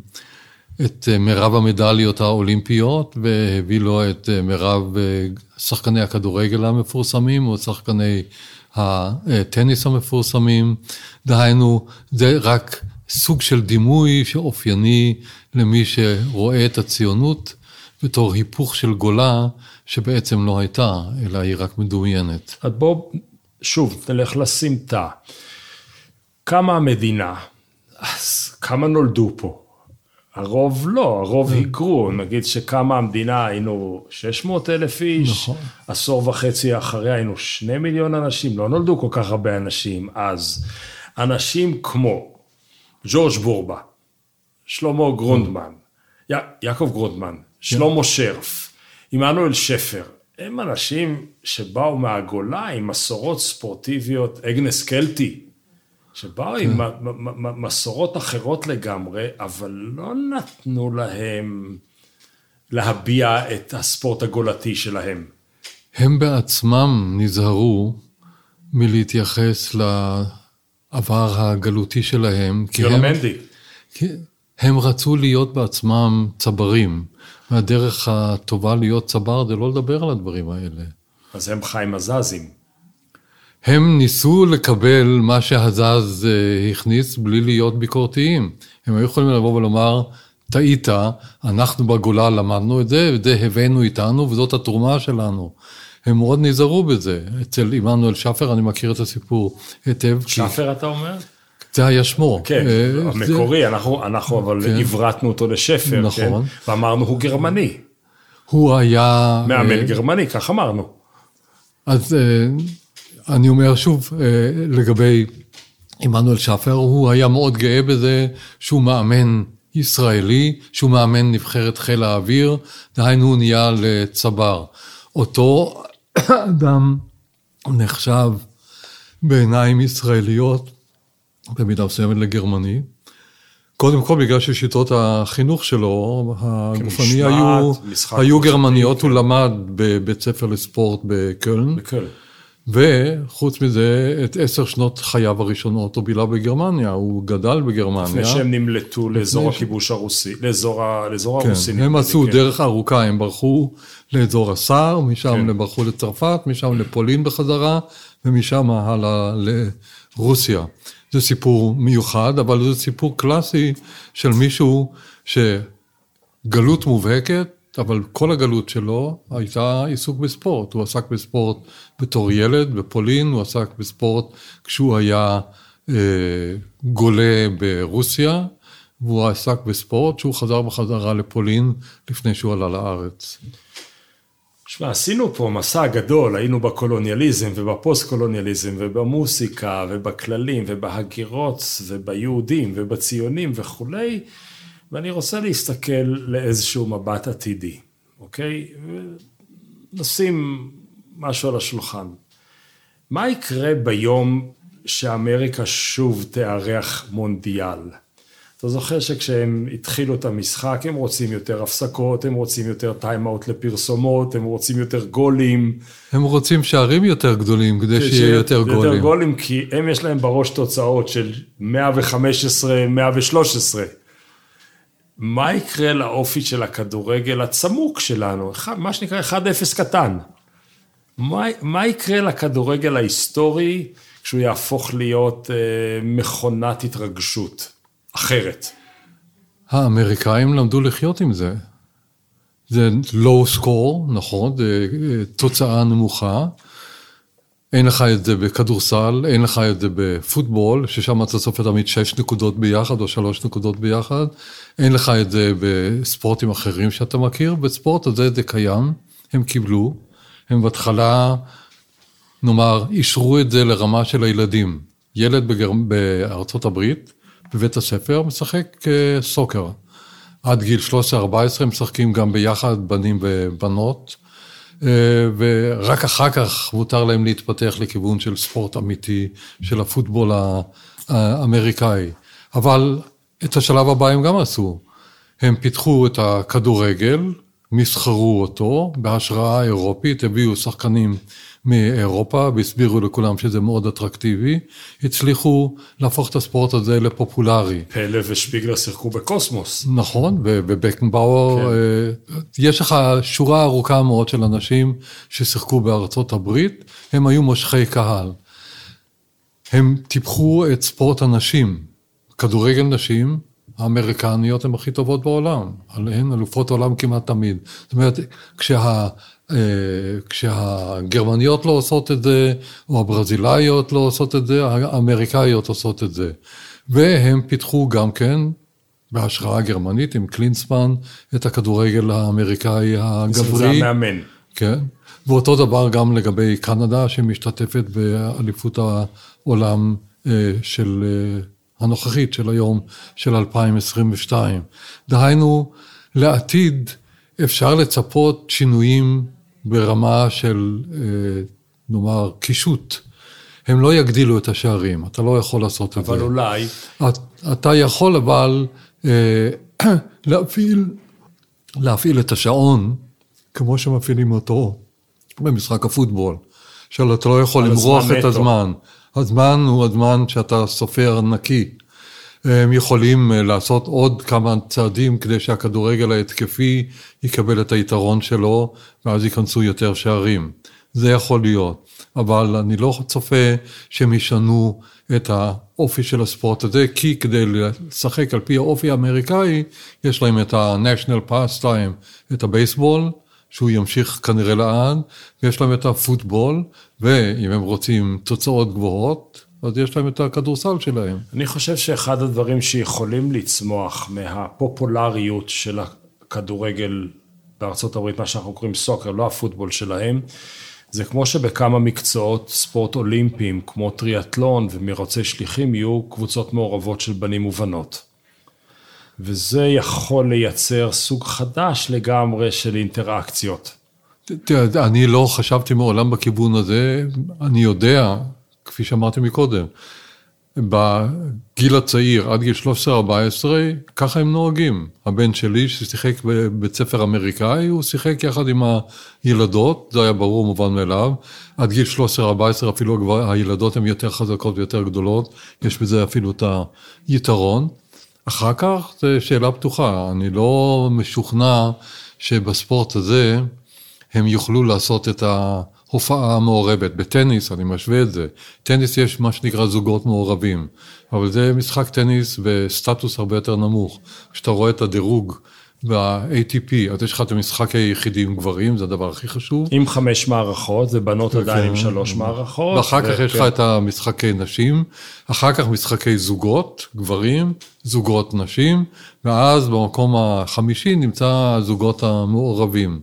את מירב המדליות האולימפיות והביא לו את מירב שחקני הכדורגל המפורסמים או שחקני הטניס המפורסמים. דהיינו, זה רק סוג של דימוי שאופייני למי שרואה את הציונות בתור היפוך של גולה שבעצם לא הייתה, אלא היא רק מדומיינת. אז בואו, שוב, נלך לסמטה. כמה המדינה, אז כמה נולדו פה? הרוב לא, הרוב היגרו, נגיד שקמה המדינה היינו 600 אלף איש, נכון. עשור וחצי אחריה היינו 2 מיליון אנשים, לא נולדו כל כך הרבה אנשים אז. אנשים כמו ג'ורג' בורבה, שלמה גרונדמן, י- יעקב גרונדמן, שלמה שרף, עמנואל שפר, הם אנשים שבאו מהגולה עם מסורות ספורטיביות, אגנס קלטי, שבאו עם כן. מסורות אחרות לגמרי, אבל לא נתנו להם להביע את הספורט הגולתי שלהם. הם בעצמם נזהרו מלהתייחס לעבר הגלותי שלהם. יונמנדי. הם רצו להיות בעצמם צברים, והדרך הטובה להיות צבר זה לא לדבר על הדברים האלה. אז הם חיים עזזים. הם ניסו לקבל מה שהזז אה, הכניס בלי להיות ביקורתיים. הם היו יכולים לבוא ולומר, טעית, אנחנו בגולה למדנו את זה, ואת זה הבאנו איתנו, וזאת התרומה שלנו. הם מאוד נזהרו בזה. אצל עמנואל שפר, אני מכיר את הסיפור היטב. שפר כי... אתה אומר? זה היה שמו. כן, uh, המקורי. אנחנו, אנחנו אבל כן. עברתנו אותו לשפר, כן? נכון. כן? ואמרנו, הוא גרמני. הוא היה... מאמן uh, גרמני, כך אמרנו. אז uh, אני אומר שוב, אה, לגבי עמנואל שפר, הוא היה מאוד גאה בזה שהוא מאמן ישראלי, שהוא מאמן נבחרת חיל האוויר, דהיינו הוא נהיה לצבר. אותו [coughs] אדם נחשב בעיניים ישראליות, במידה מסוימת לגרמני. קודם כל בגלל ששיטות החינוך שלו, הגופני היו, היו גרמניות, הוא למד בבית ספר לספורט. בקöln. וחוץ מזה, את עשר שנות חייו הראשונות הוא בילה בגרמניה, הוא גדל בגרמניה. לפני שהם נמלטו לאזור הכיבוש הרוסי, לאזור, לאזור כן, הרוסי. הם עשו כן. דרך ארוכה, הם ברחו לאזור הסער, משם כן. הם ברחו לצרפת, משם לפולין בחזרה, ומשם הלאה לרוסיה. זה סיפור מיוחד, אבל זה סיפור קלאסי של מישהו שגלות מובהקת, אבל כל הגלות שלו הייתה עיסוק בספורט. הוא עסק בספורט בתור ילד בפולין, הוא עסק בספורט כשהוא היה אה, גולה ברוסיה, והוא עסק בספורט שהוא חזר בחזרה לפולין לפני שהוא עלה לארץ. שמע, עשינו פה מסע גדול, היינו בקולוניאליזם ובפוסט-קולוניאליזם ובמוסיקה ובכללים ובהגירות וביהודים ובציונים וכולי. ואני רוצה להסתכל לאיזשהו מבט עתידי, אוקיי? נשים משהו על השולחן. מה יקרה ביום שאמריקה שוב תארח מונדיאל? אתה זוכר שכשהם התחילו את המשחק, הם רוצים יותר הפסקות, הם רוצים יותר טיים-אאוט לפרסומות, הם רוצים יותר גולים. הם רוצים שערים יותר גדולים כדי שיהיה יותר גולים. יותר גולים, כי הם יש להם בראש תוצאות של 115, 113. מה יקרה לאופי של הכדורגל הצמוק שלנו, מה שנקרא 1-0 קטן. מה, מה יקרה לכדורגל ההיסטורי כשהוא יהפוך להיות אה, מכונת התרגשות אחרת? האמריקאים למדו לחיות עם זה. זה low score, נכון, זה אה, תוצאה נמוכה. אין לך את זה בכדורסל, אין לך את זה בפוטבול, ששם אתה סופר תמיד שש נקודות ביחד או שלוש נקודות ביחד. אין לך את זה בספורטים אחרים שאתה מכיר, בספורט הזה זה קיים, הם קיבלו, הם בהתחלה, נאמר, אישרו את זה לרמה של הילדים. ילד בגר... בארצות הברית, בבית הספר, משחק אה, סוקר. עד גיל 13-14 הם משחקים גם ביחד, בנים ובנות. אה, ורק אחר כך מותר להם להתפתח לכיוון של ספורט אמיתי, של הפוטבול האמריקאי. אבל את השלב הבא הם גם עשו. הם פיתחו את הכדורגל, מסחרו אותו בהשראה אירופית, הביאו שחקנים מאירופה והסבירו לכולם שזה מאוד אטרקטיבי, הצליחו להפוך את הספורט הזה לפופולרי. פלא ושפיגלר שיחקו בקוסמוס. נכון, ובקנבאואר, כן. יש לך שורה ארוכה מאוד של אנשים ששיחקו בארצות הברית, הם היו מושכי קהל. הם טיפחו את ספורט הנשים, כדורגל נשים, האמריקניות הן הכי טובות בעולם, הן אלופות עולם כמעט תמיד. זאת אומרת, כשה, אה, כשהגרמניות לא עושות את זה, או הברזילאיות לא עושות את זה, האמריקאיות עושות את זה. והם פיתחו גם כן, בהשראה גרמנית עם קלינסמן, את הכדורגל האמריקאי הגברי. זה המאמן. כן. ואותו דבר גם לגבי קנדה, שמשתתפת באליפות העולם אה, של... אה, הנוכחית של היום, של 2022. דהיינו, לעתיד אפשר לצפות שינויים ברמה של, אה, נאמר, קישוט. הם לא יגדילו את השערים, אתה לא יכול לעשות את זה. אבל אולי... אתה יכול אבל אה, [clears throat] להפעיל, להפעיל את השעון, כמו שמפעילים אותו במשחק הפוטבול, שאתה לא יכול למרוח את הזמן. הזמן הוא הזמן שאתה סופר נקי. הם יכולים אה, לעשות עוד כמה צעדים כדי שהכדורגל ההתקפי יקבל את היתרון שלו, ואז ייכנסו יותר שערים. זה יכול להיות, אבל אני לא צופה שהם ישנו את האופי של הספורט הזה, כי כדי לשחק על פי האופי האמריקאי, יש להם את ה-National Pastime, את הבייסבול, שהוא ימשיך כנראה לעד, ויש להם את הפוטבול, ואם הם רוצים תוצאות גבוהות, אז יש להם את הכדורסל שלהם. אני חושב שאחד הדברים שיכולים לצמוח מהפופולריות של הכדורגל בארצות הברית, מה שאנחנו קוראים סוקר, לא הפוטבול שלהם, זה כמו שבכמה מקצועות ספורט אולימפיים, כמו טריאטלון ומרוצי שליחים, יהיו קבוצות מעורבות של בנים ובנות. וזה יכול לייצר סוג חדש לגמרי של אינטראקציות. תראה, אני לא חשבתי מעולם בכיוון הזה, אני יודע, כפי שאמרתי מקודם, בגיל הצעיר, עד גיל 13-14, ככה הם נוהגים. הבן שלי, ששיחק בבית ספר אמריקאי, הוא שיחק יחד עם הילדות, זה היה ברור, מובן מאליו. עד גיל 13-14 אפילו הילדות הן יותר חזקות ויותר גדולות, יש בזה אפילו את היתרון. אחר כך זו שאלה פתוחה, אני לא משוכנע שבספורט הזה הם יוכלו לעשות את ההופעה המעורבת. בטניס, אני משווה את זה, טניס יש מה שנקרא זוגות מעורבים, אבל זה משחק טניס בסטטוס הרבה יותר נמוך. כשאתה רואה את הדירוג ב-ATP, אז יש לך את המשחק היחידי עם גברים, זה הדבר הכי חשוב. עם חמש מערכות, זה בנות עדיין עם שלוש מערכות. ואחר כך יש לך את המשחקי נשים, אחר כך משחקי זוגות, גברים, זוגות נשים, ואז במקום החמישי נמצא הזוגות המעורבים.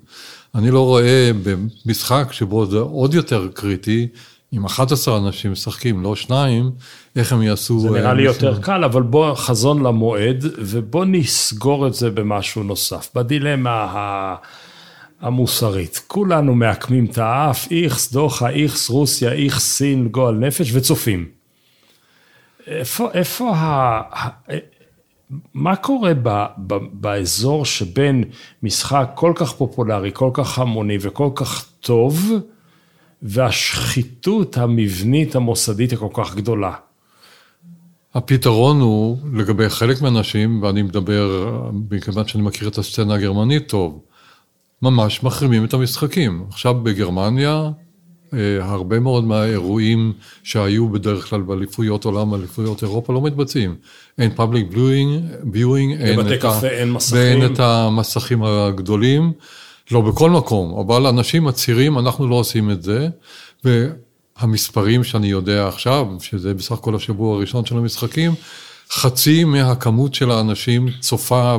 אני לא רואה במשחק שבו זה עוד יותר קריטי, אם 11 אנשים משחקים, לא שניים, איך הם יעשו... זה נראה לי יותר קל, אבל בוא חזון למועד, ובוא נסגור את זה במשהו נוסף. בדילמה המוסרית. כולנו מעקמים את האף, איכס דוחה, איכס רוסיה, איכס סין, גועל נפש, וצופים. איפה, איפה ה... מה קורה ב, ב, באזור שבין משחק כל כך פופולרי, כל כך המוני וכל כך טוב, והשחיתות המבנית המוסדית הכל כך גדולה? הפתרון הוא, לגבי חלק מהאנשים, ואני מדבר, מכיוון שאני מכיר את הסצנה הגרמנית טוב, ממש מחרימים את המשחקים. עכשיו בגרמניה, הרבה מאוד מהאירועים שהיו בדרך כלל באליפויות עולם, אליפויות אירופה, לא מתבצעים. אין פאבליק viewing, אין, את ה... אין מסכים. ואין את המסכים הגדולים. לא בכל מקום, אבל אנשים מצהירים, אנחנו לא עושים את זה, והמספרים שאני יודע עכשיו, שזה בסך הכל השבוע הראשון של המשחקים, חצי מהכמות של האנשים צופה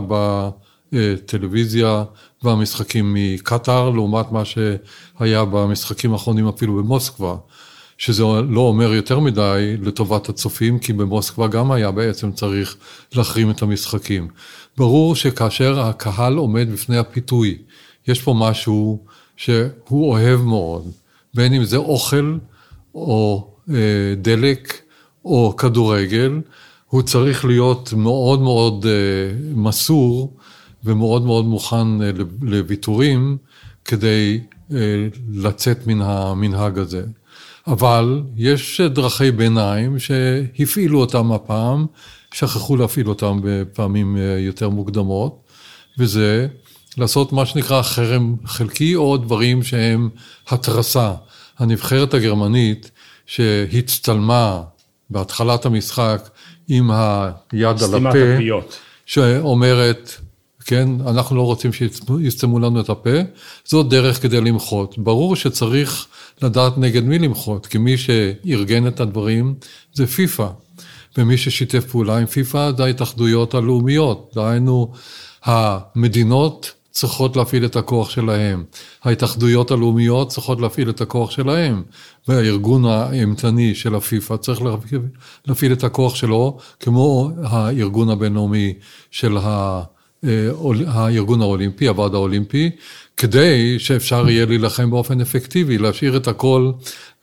בטלוויזיה והמשחקים מקטאר, לעומת מה שהיה במשחקים האחרונים אפילו במוסקבה, שזה לא אומר יותר מדי לטובת הצופים, כי במוסקבה גם היה בעצם צריך להחרים את המשחקים. ברור שכאשר הקהל עומד בפני הפיתוי, יש פה משהו שהוא אוהב מאוד, בין אם זה אוכל או אה, דלק או כדורגל, הוא צריך להיות מאוד מאוד אה, מסור ומאוד מאוד מוכן אה, לוויתורים כדי לצאת מן המנהג הזה. אבל יש דרכי ביניים שהפעילו אותם הפעם, שכחו להפעיל אותם בפעמים יותר מוקדמות, וזה לעשות מה שנקרא חרם חלקי או דברים שהם התרסה. הנבחרת הגרמנית שהצטלמה בהתחלת המשחק עם היד על הפה, הפיות. שאומרת, כן, אנחנו לא רוצים שיסתמו לנו את הפה, זאת דרך כדי למחות. ברור שצריך לדעת נגד מי למחות, כי מי שארגן את הדברים זה פיפ"א, ומי ששיתף פעולה עם פיפ"א זה ההתאחדויות הלאומיות, דהיינו המדינות צריכות להפעיל את הכוח שלהם. ההתאחדויות הלאומיות צריכות להפעיל את הכוח שלהם. והארגון האימתני של הפיפ"א צריך להפעיל את הכוח שלו, כמו הארגון הבינלאומי של הארגון האולימפי, הוועד האולימפי, כדי שאפשר יהיה להילחם באופן אפקטיבי, להשאיר את הכל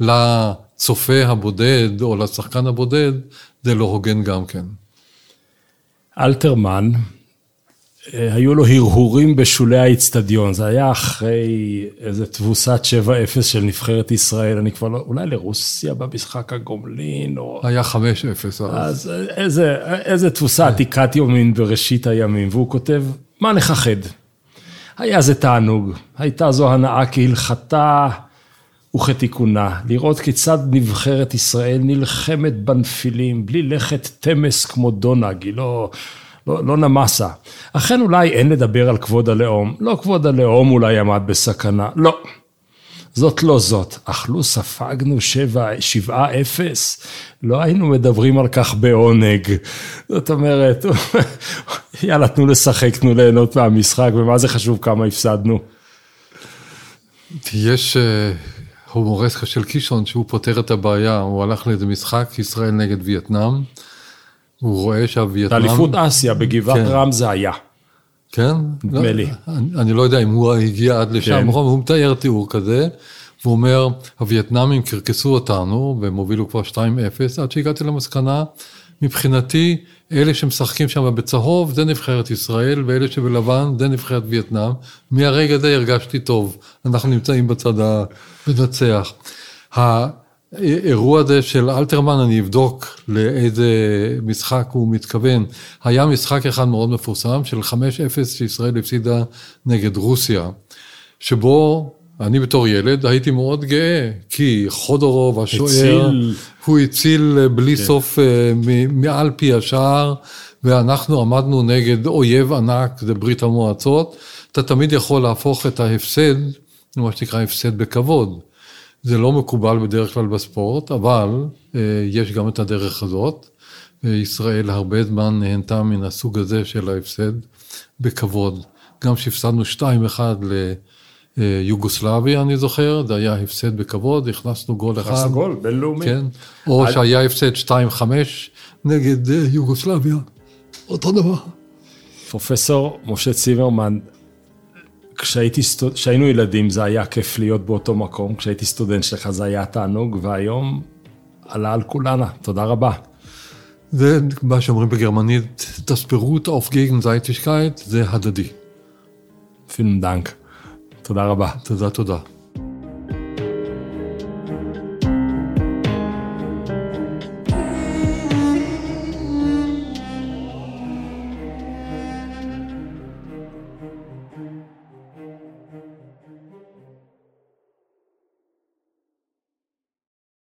לצופה הבודד או לשחקן הבודד, זה לא הוגן גם כן. אלתרמן, אה, היו לו הרהורים בשולי האיצטדיון, זה היה אחרי איזה תבוסת 7-0 של נבחרת ישראל, אני כבר לא, אולי לרוסיה במשחק הגומלין, או... היה 5-0 אז. אז איזה, איזה תבוסה עתיקת יומין בראשית הימים, והוא כותב, מה נכחד? היה זה תענוג, הייתה זו הנאה כהלכתה וכתיקונה, לראות כיצד נבחרת ישראל נלחמת בנפילים, בלי לכת תמס כמו דונג, היא לא... לא, לא נמסה. אכן אולי אין לדבר על כבוד הלאום, לא כבוד הלאום אולי עמד בסכנה, לא. זאת לא זאת, אך לו ספגנו שבע, שבעה אפס, לא היינו מדברים על כך בעונג. זאת אומרת, [laughs] יאללה, תנו לשחק, תנו ליהנות מהמשחק, ומה זה חשוב כמה הפסדנו. יש הומורסקה של קישון שהוא פותר את הבעיה, הוא הלך לאיזה משחק, ישראל נגד וייטנאם. הוא רואה שהווייטנאם... באליפות אסיה, בגבעת כן. רם זה היה. כן? נדמה לא, לי. אני, אני לא יודע אם הוא הגיע עד לשם, כן. הוא מתאר תיאור כזה, והוא אומר, הווייטנאמים קרקסו אותנו, והם הובילו כבר 2-0, עד שהגעתי למסקנה, מבחינתי, אלה שמשחקים שם בצהוב, זה נבחרת ישראל, ואלה שבלבן, זה נבחרת וייטנאם. מהרגע הזה הרגשתי טוב, אנחנו נמצאים בצד המנצח. האירוע הזה של אלתרמן, אני אבדוק לאיזה משחק הוא מתכוון. היה משחק אחד מאוד מפורסם של 5-0 שישראל הפסידה נגד רוסיה, שבו אני בתור ילד הייתי מאוד גאה, כי חודורוב השוער, הציל... הוא הציל בלי כן. סוף אה, מעל פי השער, ואנחנו עמדנו נגד אויב ענק, זה ברית המועצות. אתה תמיד יכול להפוך את ההפסד, מה שנקרא הפסד בכבוד. זה לא מקובל בדרך כלל בספורט, אבל אה, יש גם את הדרך הזאת. ישראל הרבה זמן נהנתה מן הסוג הזה של ההפסד בכבוד. גם כשהפסדנו 2-1 ליוגוסלביה, אני זוכר, זה היה הפסד בכבוד, הכנסנו גול אחד. הכנסנו גול, בינלאומי. כן, או על... שהיה הפסד 2-5 נגד אה, יוגוסלביה, אותו דבר. פרופסור משה כשהייתי, כשהיינו ילדים זה היה כיף להיות באותו מקום, כשהייתי סטודנט שלך זה היה תענוג, והיום עלה על כולנה, תודה רבה. זה מה שאומרים בגרמנית, תספרות auf Gegenseitigkeit, זה הדדי. פילם דנק. תודה רבה. תודה, תודה.